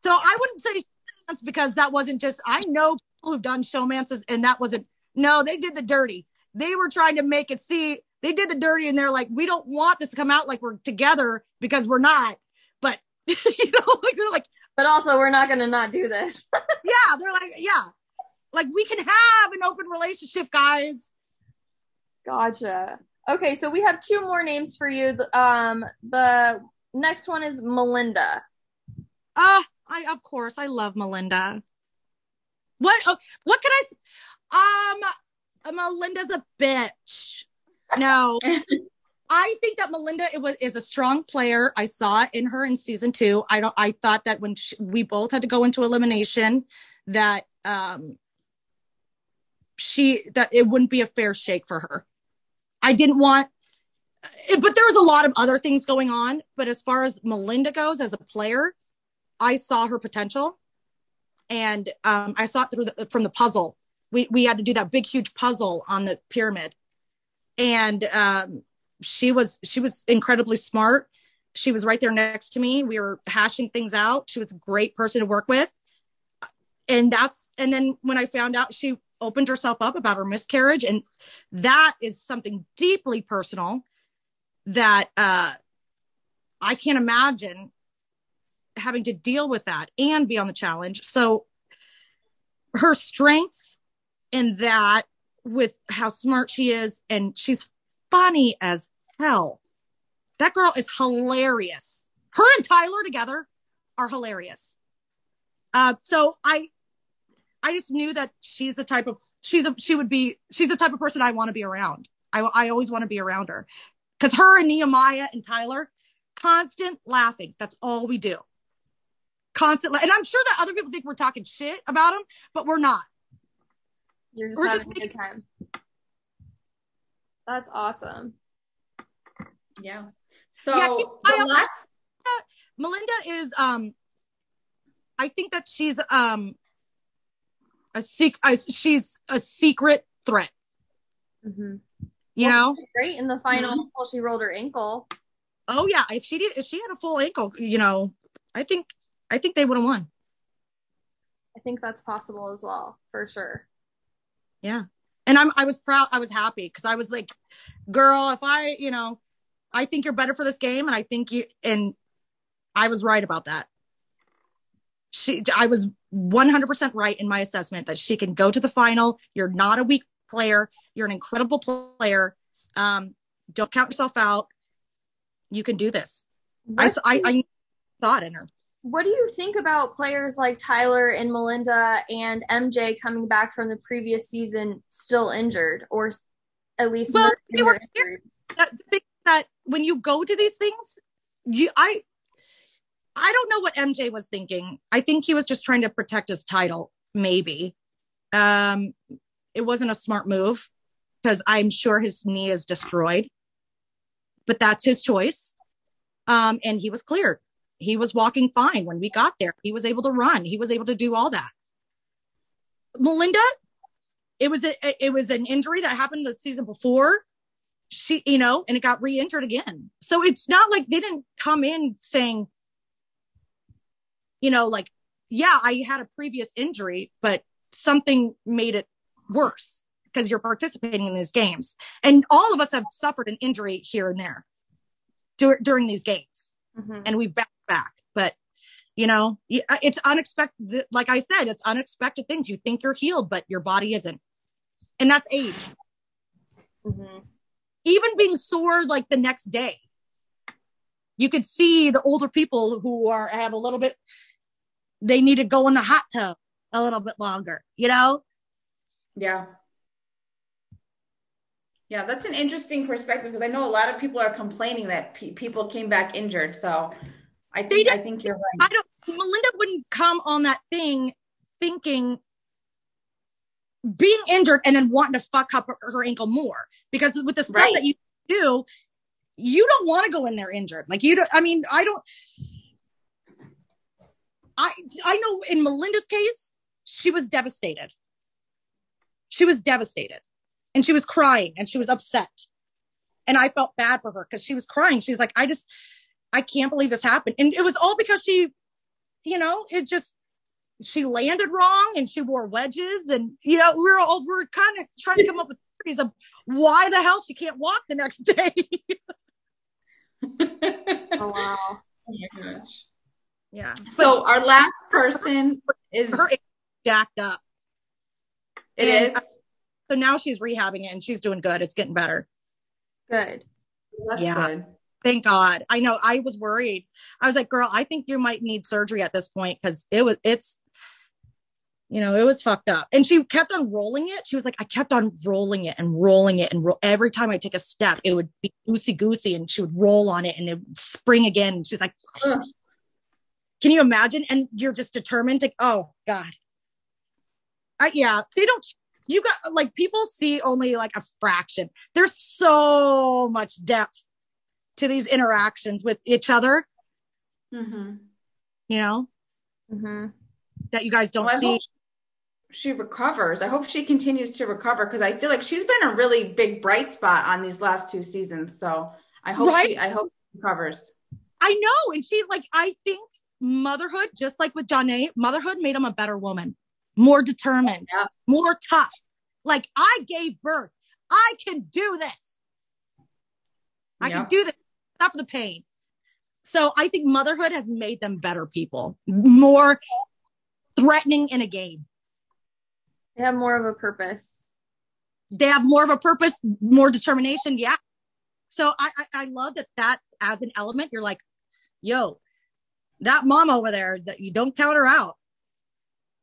So I wouldn't say showmance because that wasn't just. I know people who've done showmances, and that wasn't. No, they did the dirty. They were trying to make it see. They did the dirty, and they're like, we don't want this to come out like we're together because we're not. But you know, like they're like, But also, we're not gonna not do this. yeah, they're like, yeah, like we can have an open relationship, guys. Gotcha. Okay, so we have two more names for you. The- Um, the next one is Melinda. Uh, I of course I love Melinda. What? Oh, what can I? Um, Melinda's a bitch. No. I think that Melinda it was is a strong player. I saw it in her in season two. I don't. I thought that when she, we both had to go into elimination, that um, she that it wouldn't be a fair shake for her. I didn't want, but there was a lot of other things going on. But as far as Melinda goes as a player, I saw her potential, and um, I saw it through the, from the puzzle. We we had to do that big huge puzzle on the pyramid, and um, she was she was incredibly smart. She was right there next to me. We were hashing things out. She was a great person to work with. And that's and then when I found out she opened herself up about her miscarriage and that is something deeply personal that uh I can't imagine having to deal with that and be on the challenge. So her strength in that with how smart she is and she's funny as hell. That girl is hilarious. Her and Tyler together are hilarious. Uh, so I, I just knew that she's the type of she's a she would be she's the type of person I want to be around. I I always want to be around her because her and Nehemiah and Tyler, constant laughing. That's all we do. Constant, and I'm sure that other people think we're talking shit about them, but we're not. You're just We're having just a good time. That's awesome. Yeah. So Yeah, keep- the I- last Melinda is um I think that she's um a secret. she's a secret threat, Mm-hmm. you know? Great in the final until she rolled her ankle. Oh yeah, if she did if she had a full ankle, you know, I think I think they would have won. I think that's possible as well, for sure. Yeah. And I'm I was proud I was happy cuz I was like, girl, if I, you know, I think you're better for this game and I think you and I was right about that. She I was 100% right in my assessment that she can go to the final. You're not a weak player. You're an incredible player. Um don't count yourself out. You can do this. I, I I thought in her. what do you think about players like Tyler and Melinda and MJ coming back from the previous season still injured or at least Well, they were- that, that when you go to these things, you I I don't know what MJ was thinking. I think he was just trying to protect his title, maybe. Um, it wasn't a smart move because I'm sure his knee is destroyed. But that's his choice. Um, and he was cleared. He was walking fine when we got there. He was able to run. He was able to do all that. Melinda, it was a, it was an injury that happened the season before she, you know, and it got re-injured again. So it's not like they didn't come in saying, you know, like, yeah, I had a previous injury, but something made it worse because you're participating in these games. And all of us have suffered an injury here and there dur- during these games Mhm. and we bounce back. But you know, it's unexpected. Like I said, it's unexpected things. You think you're healed, but your body isn't. And that's age. Mhm. Even being sore like the next day. You could see the older people who are have a little bit they need to go in the hot tub a little bit longer, you know? Yeah. Yeah, that's an interesting perspective because I know a lot of people are complaining that pe- people came back injured. So I think I think you're right. I don't Melinda wouldn't come on that thing thinking being injured and then wanting to fuck up her, her ankle more because with the stuff Right. that you do, you don't want to go in there injured. Like you don't, I mean, I don't, I, I know in Melinda's case, she was devastated. She was devastated and she was crying and she was upset. And I felt bad for her because she was crying. She's like, I just, I can't believe this happened. And it was all because she, you know, it just, she landed wrong and she wore wedges. And, you know, we were all, we're kind of trying to come up with theories of why the hell she can't walk the next day. Oh wow. Oh my gosh. Yeah. So our last person is her jacked up. it and- is uh, So now she's rehabbing it and she's doing good. It's getting better. Good. that's yeah. good. Thank God. I know I was worried. I was like, girl, I think you might need surgery at this point because it was, it's, you know, it was fucked up. And she kept on rolling it. She was like, I kept on rolling it and rolling it. And ro- every time I take a step, it would be goosey goosey and she would roll on it and it would spring again. And she's like, Ugh. Can you imagine? And you're just determined to, oh God. I, yeah, they don't, you got like people see only like a fraction. There's so much depth to these interactions with each other, Mm-hmm. you know, hmm that you guys don't Well, see. she recovers. I hope she continues to recover because I feel like she's been a really big bright spot on these last two seasons. So I hope Right? she I hope she recovers. I know. And she like, I think motherhood, just like with Janae, motherhood made him a better woman, more determined, Yeah. more tough. Like I gave birth. I can do this. I Yeah. can do this. Stop the pain. So I think motherhood has made them better people, more threatening in a game. They have more of a purpose. They have more of a purpose, more determination. Yeah. So I, I, I love that that's as an element. You're like, yo, that mom over there that you don't count her out.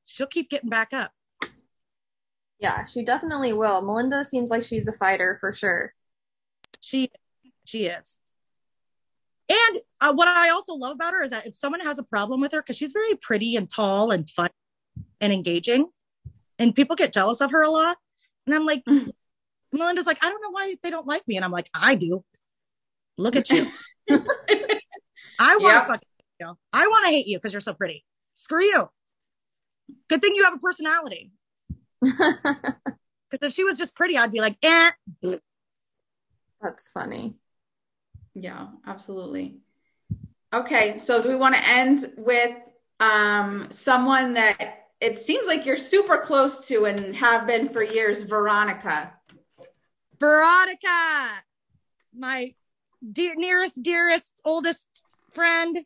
She'll keep getting back up. Yeah, she definitely will. Melinda seems like she's a fighter for sure. She, she is. And uh, what I also love about her is that if someone has a problem with her, because she's very pretty and tall and fun and engaging, and people get jealous of her a lot. And I'm like, Mhm. Melinda's like, I don't know why they don't like me. And I'm like, I do. Look at you. I want to Yep. fucking hate you. I want to hate you because you're so pretty. Screw you. Good thing you have a personality. Because if she was just pretty, I'd be like, eh. That's funny. Yeah, absolutely. Okay, so do we want to end with um someone that it seems like you're super close to and have been for years, Veronica? Veronica, my dear, nearest, dearest, oldest friend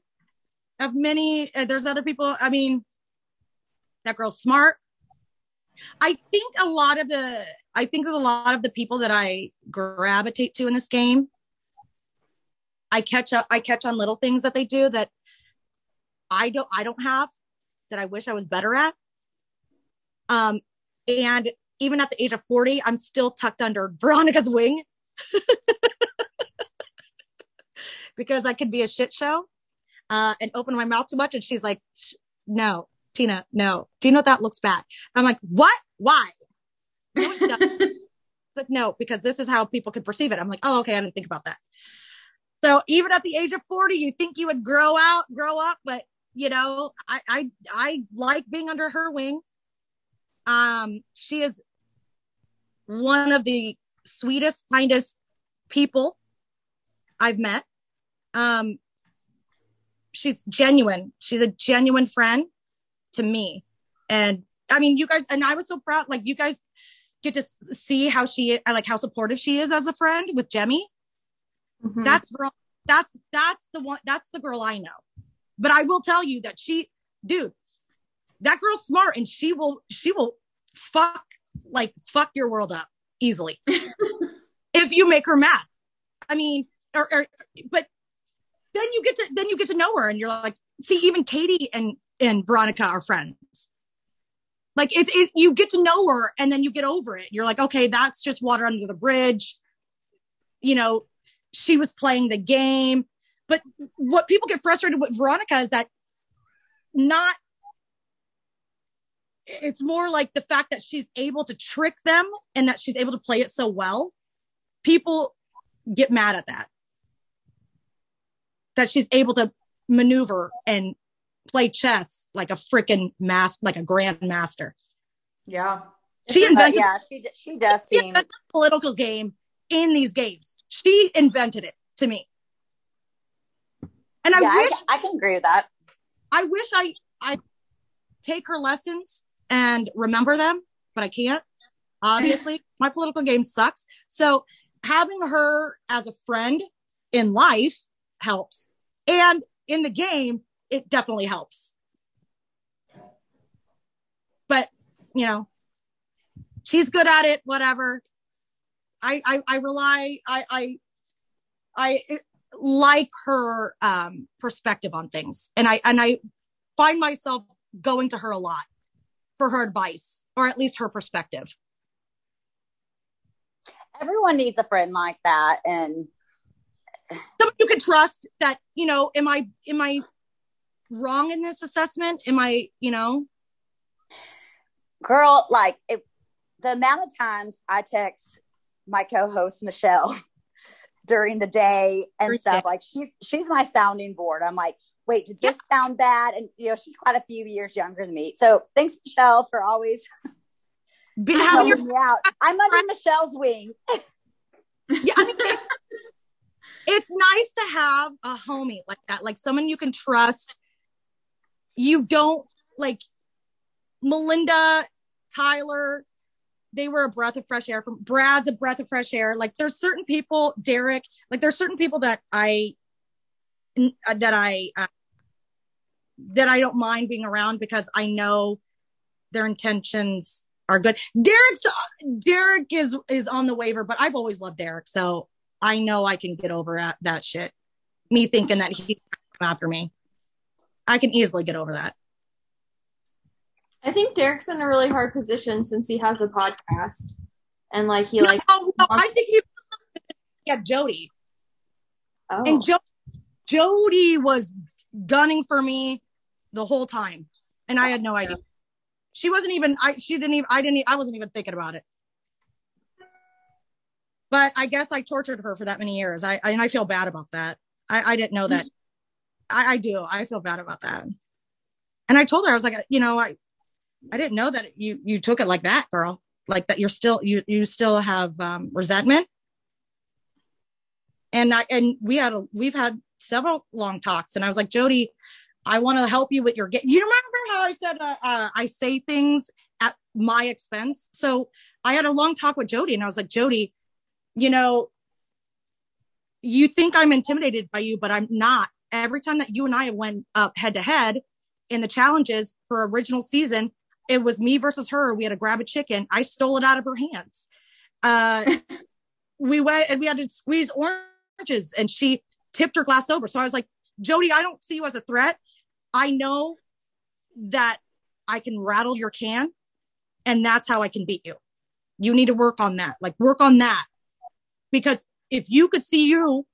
of many. Uh, there's other people. I mean, that girl's smart. I think a lot of the, I think a lot of the people that I gravitate to in this game, I catch up, I catch on little things that they do that I don't, I don't have that I wish I was better at. Um, and even at the age of 40, I'm still tucked under Veronica's wing because I could be a shit show uh, and open my mouth too much. And she's like, no, Tina, no. Do you know that looks bad? I'm like, what? Why? No, like, no, because this is how people can perceive it. I'm like, oh, okay. I didn't think about that. So even at the age of 40, you think you would grow out, grow up, but you know, I, I, I like being under her wing. Um, she is one of the sweetest, kindest people I've met. Um, she's genuine. She's a genuine friend to me. And I mean, you guys, and I was so proud, like you guys get to see how she, I like how supportive she is as a friend with Jemmye. Mhm. That's girl. That's that's the one. That's the girl I know. But I will tell you that she, dude, that girl's smart, and she will she will fuck like fuck your world up easily if you make her mad. I mean, or, or but then you get to then you get to know her, and you're like, see, even Katie and and Veronica are friends. Like it, it, you get to know her, and then you get over it. You're like, okay, that's just water under the bridge. You know, she was playing the game. But what people get frustrated with Veronica is that not, it's more like the fact that she's able to trick them and that she's able to play it so well. People get mad at that. That she's able to maneuver and play chess like a freaking master, like a grandmaster. Yeah. She But uh, invented yeah, she she does she seem political game in these games. She invented it to me. And I yeah, wish ca- I can agree with that. I wish I I take her lessons and remember them, but I can't. Obviously, my political game sucks. So having her as a friend in life helps. And in the game, it definitely helps. But, you know, she's good at it, whatever. I I, I rely I I I like her um perspective on things. And I and I find myself going to her a lot for her advice or at least her perspective. Everyone needs a friend like that. And someone you can trust that, you know, am I, am I wrong in this assessment? Am I, you know? Girl, like it, the amount of times I text my co-host Michelle during the day and stuff, day. like she's she's my sounding board. I'm like, wait, did this yeah. sound bad? And you know, she's quite a few years younger than me. So thanks, Michelle, for always having your- me out. I'm under Michelle's wing. yeah, I mean, it's nice to have a homie like that, like someone you can trust. You don't like Melinda, Tyler, they were a breath of fresh air from Brad's a breath of fresh air. Like there's certain people, Derek, like there's certain people that I, that I, uh, that I don't mind being around because I know their intentions are good. Derek's, Derek is, is on the waiver, but I've always loved Derek. So I know I can get over that, that shit. Me thinking that he's after me. I can easily get over that. I think Derek's in a really hard position since he has a podcast, and like he like. No, no, I think he yeah Jodi. Oh. And jo- Jodi was gunning for me the whole time, and I had no idea. She wasn't even. I she didn't even. I didn't. I wasn't even thinking about it. But I guess I tortured her for that many years. I, I and I feel bad about that. I, I didn't know that. I, I do. I feel bad about that. And I told her I was like, you know, I I didn't know that you you took it like that, girl. Like that you're still you you still have um, resentment. And I and we had a we've had several long talks, and I was like, Jodi, I want to help you with your get. You remember how I said uh, uh, I say things at my expense? So I had a long talk with Jodi, and I was like, Jodi, you know, you think I'm intimidated by you, but I'm not. Every time that you and I went up head to head in the challenges for original season, it was me versus her. We had to grab a chicken. I stole it out of her hands. Uh, we went and we had to squeeze oranges and she tipped her glass over. So I was like, Jodi, I don't see you as a threat. I know that I can rattle your can and that's how I can beat you. You need to work on that. Like work on that because if you could see you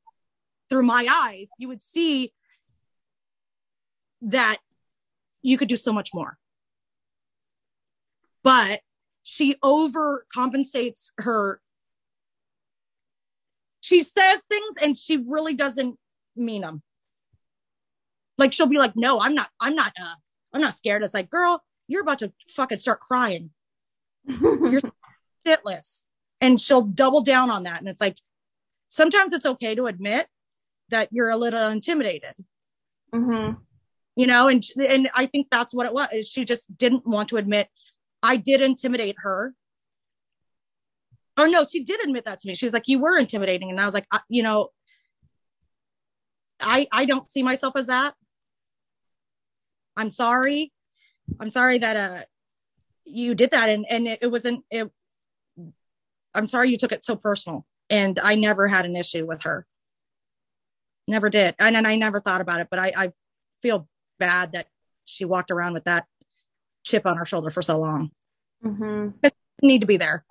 through my eyes, you would see that you could do so much more but she overcompensates her. She says things and she really doesn't mean them. Like she'll be like, no, I'm not, I'm not, uh, I'm not scared. It's like, girl, you're about to fucking start crying. you're shitless. And she'll double down on that. And it's like, sometimes it's okay to admit that you're a little intimidated. Mm-hmm. You know, and and I think that's what it was. She just didn't want to admit I did intimidate her. Or no, she did admit that to me. She was like, "You were intimidating," and I was like, I, "You know, I I don't see myself as that. I'm sorry. I'm sorry that uh you did that, and and it, it wasn't. It, I'm sorry you took it so personal, and I never had an issue with her. Never did, and, and I never thought about it. But I I feel bad that she walked around with that chip on her shoulder for so long. Mm-hmm. need to be there.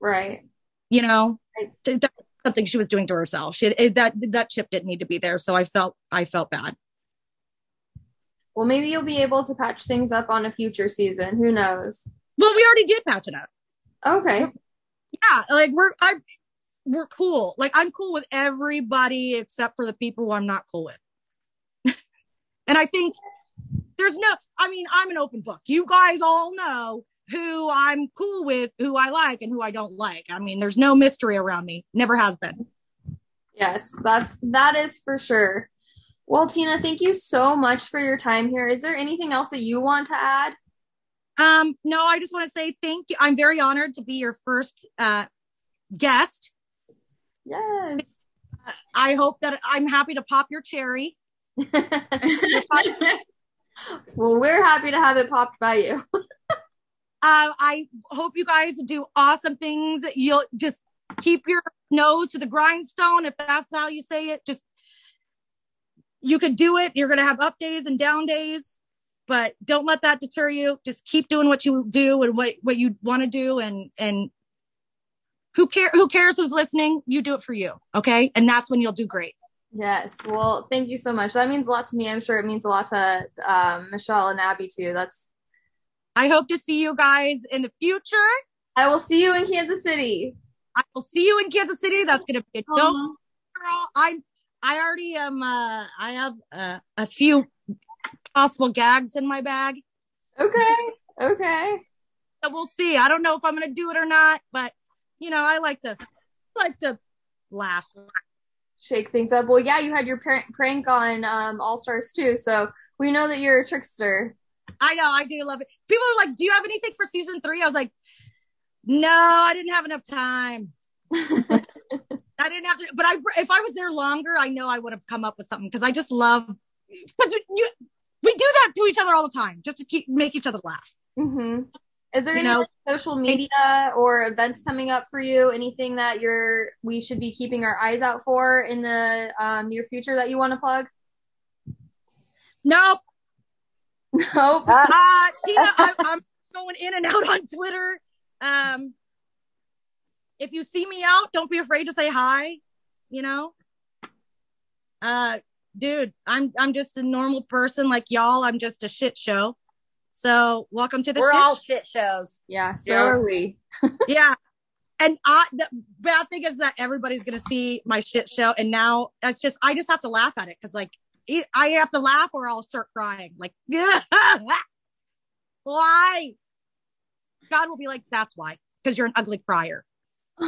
Right. You know, right. that's something she was doing to herself. She it, that that chip didn't need to be there. So I felt I felt bad. Well, maybe you'll be able to patch things up on a future season. Who knows? Well, we already did patch it up. Okay. Yeah, like we're I we're cool. Like I'm cool with everybody except for the people who I'm not cool with. and I think there's no, I mean, I'm an open book. You guys all know who I'm cool with, who I like, and who I don't like. I mean, there's no mystery around me. Never has been. Yes, that's that is for sure. Well, Tina, thank you so much for your time here. Is there anything else that you want to add? Um, no, I just want to say thank you. I'm very honored to be your first uh, guest. Yes. I hope that I'm happy to pop your cherry. well, we're happy to have it popped by you. uh, I hope you guys do awesome things. You'll just keep your nose to the grindstone, if that's how you say it. Just you could do it. You're going to have up days and down days. But don't let that deter you. Just keep doing what you do and what, what you want to do. And, and who care, who cares who's listening? You do it for you. Okay. And that's when you'll do great. Yes. Well, thank you so much. That means a lot to me. I'm sure it means a lot to um, Michelle and Abby too. That's. I hope to see you guys in the future. I will see you in Kansas City. I will see you in Kansas City. That's going to be a dope. Girl, I'm. I already am. Uh, I have uh, a few possible gags in my bag. Okay. Okay. So we'll see. I don't know if I'm going to do it or not, but you know, I like to like to laugh shake things up. Well, yeah, you had your prank on um, All Stars too, so we know that you're a trickster. I know, I do love it. People are like, "Do you have anything for season three? I was like, "No, I didn't have enough time. I didn't have to." But I, if I was there longer, I know I would have come up with something because I just love because you we do that to each other all the time just to keep make each other laugh. Mm-hmm. Is there you any know, social media or events coming up for you? Anything that you're we should be keeping our eyes out for in the um, near future that you want to plug? Nope. Nope. Uh, Tina, I'm, I'm going in and out on Twitter. Um, if you see me out, don't be afraid to say hi. You know, uh, dude, I'm I'm just a normal person like y'all. I'm just a shit show. So welcome to the We're shit all shit shows. Yeah, so yeah. are we. yeah. And I, the bad thing is that everybody's going to see my shit show. And now that's just, I just have to laugh at it. Cause like, I have to laugh or I'll start crying. Like, why? God will be like, that's why. Cause you're an ugly crier.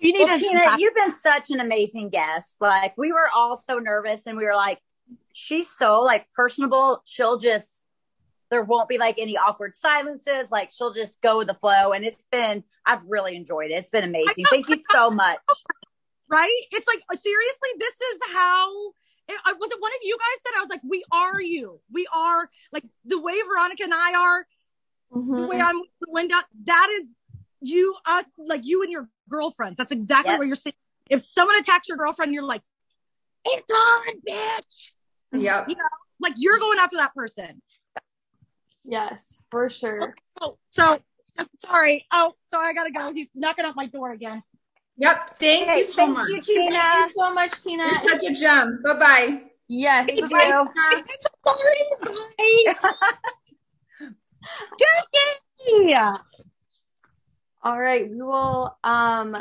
you need well, Tina, you've been such an amazing guest. Like we were all so nervous and we were like, she's so like personable. She'll just there won't be like any awkward silences. Like she'll just go with the flow. And it's been, I've really enjoyed it. It's been amazing. Thank you so much. Right? It's like, seriously, this is how, it, was it one of you guys said, I was like, we are you. We are like the way Veronica and I are, mm-hmm. the way I'm with Linda, that is you, us, like you and your girlfriends. That's exactly yep. what you're saying. If someone attacks your girlfriend, you're like, it's on, bitch. Yeah. You know, like you're going after that person. Yes, for sure. Oh, so sorry. Oh, so I gotta go. He's knocking at my door again. Yep. Thank you so thank much. You, Tina. Thank you so much, Tina. You're such a gem. Bye bye. Yes. Thank bye-bye. you. I'm so sorry. Bye. yeah. All right. We will um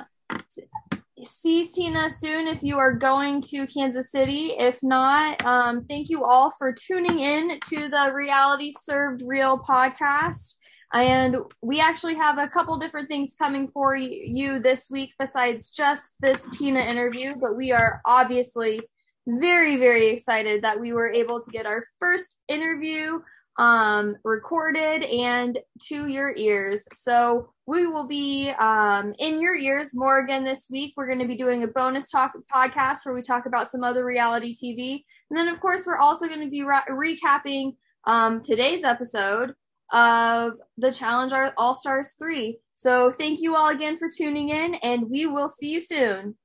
see Tina soon if you are going to Kansas City. If not, um, thank you all for tuning in to the Reality Served Real podcast. And we actually have a couple different things coming for you this week besides just this Tina interview, but we are obviously very, very excited that we were able to get our first interview um, recorded and to your ears. So we will be um, in your ears more again this week. We're going to be doing a bonus talk podcast where we talk about some other reality TV. And then, of course, we're also going to be re- recapping um, today's episode of the Challenge All Stars 3. So thank you all again for tuning in, and we will see you soon.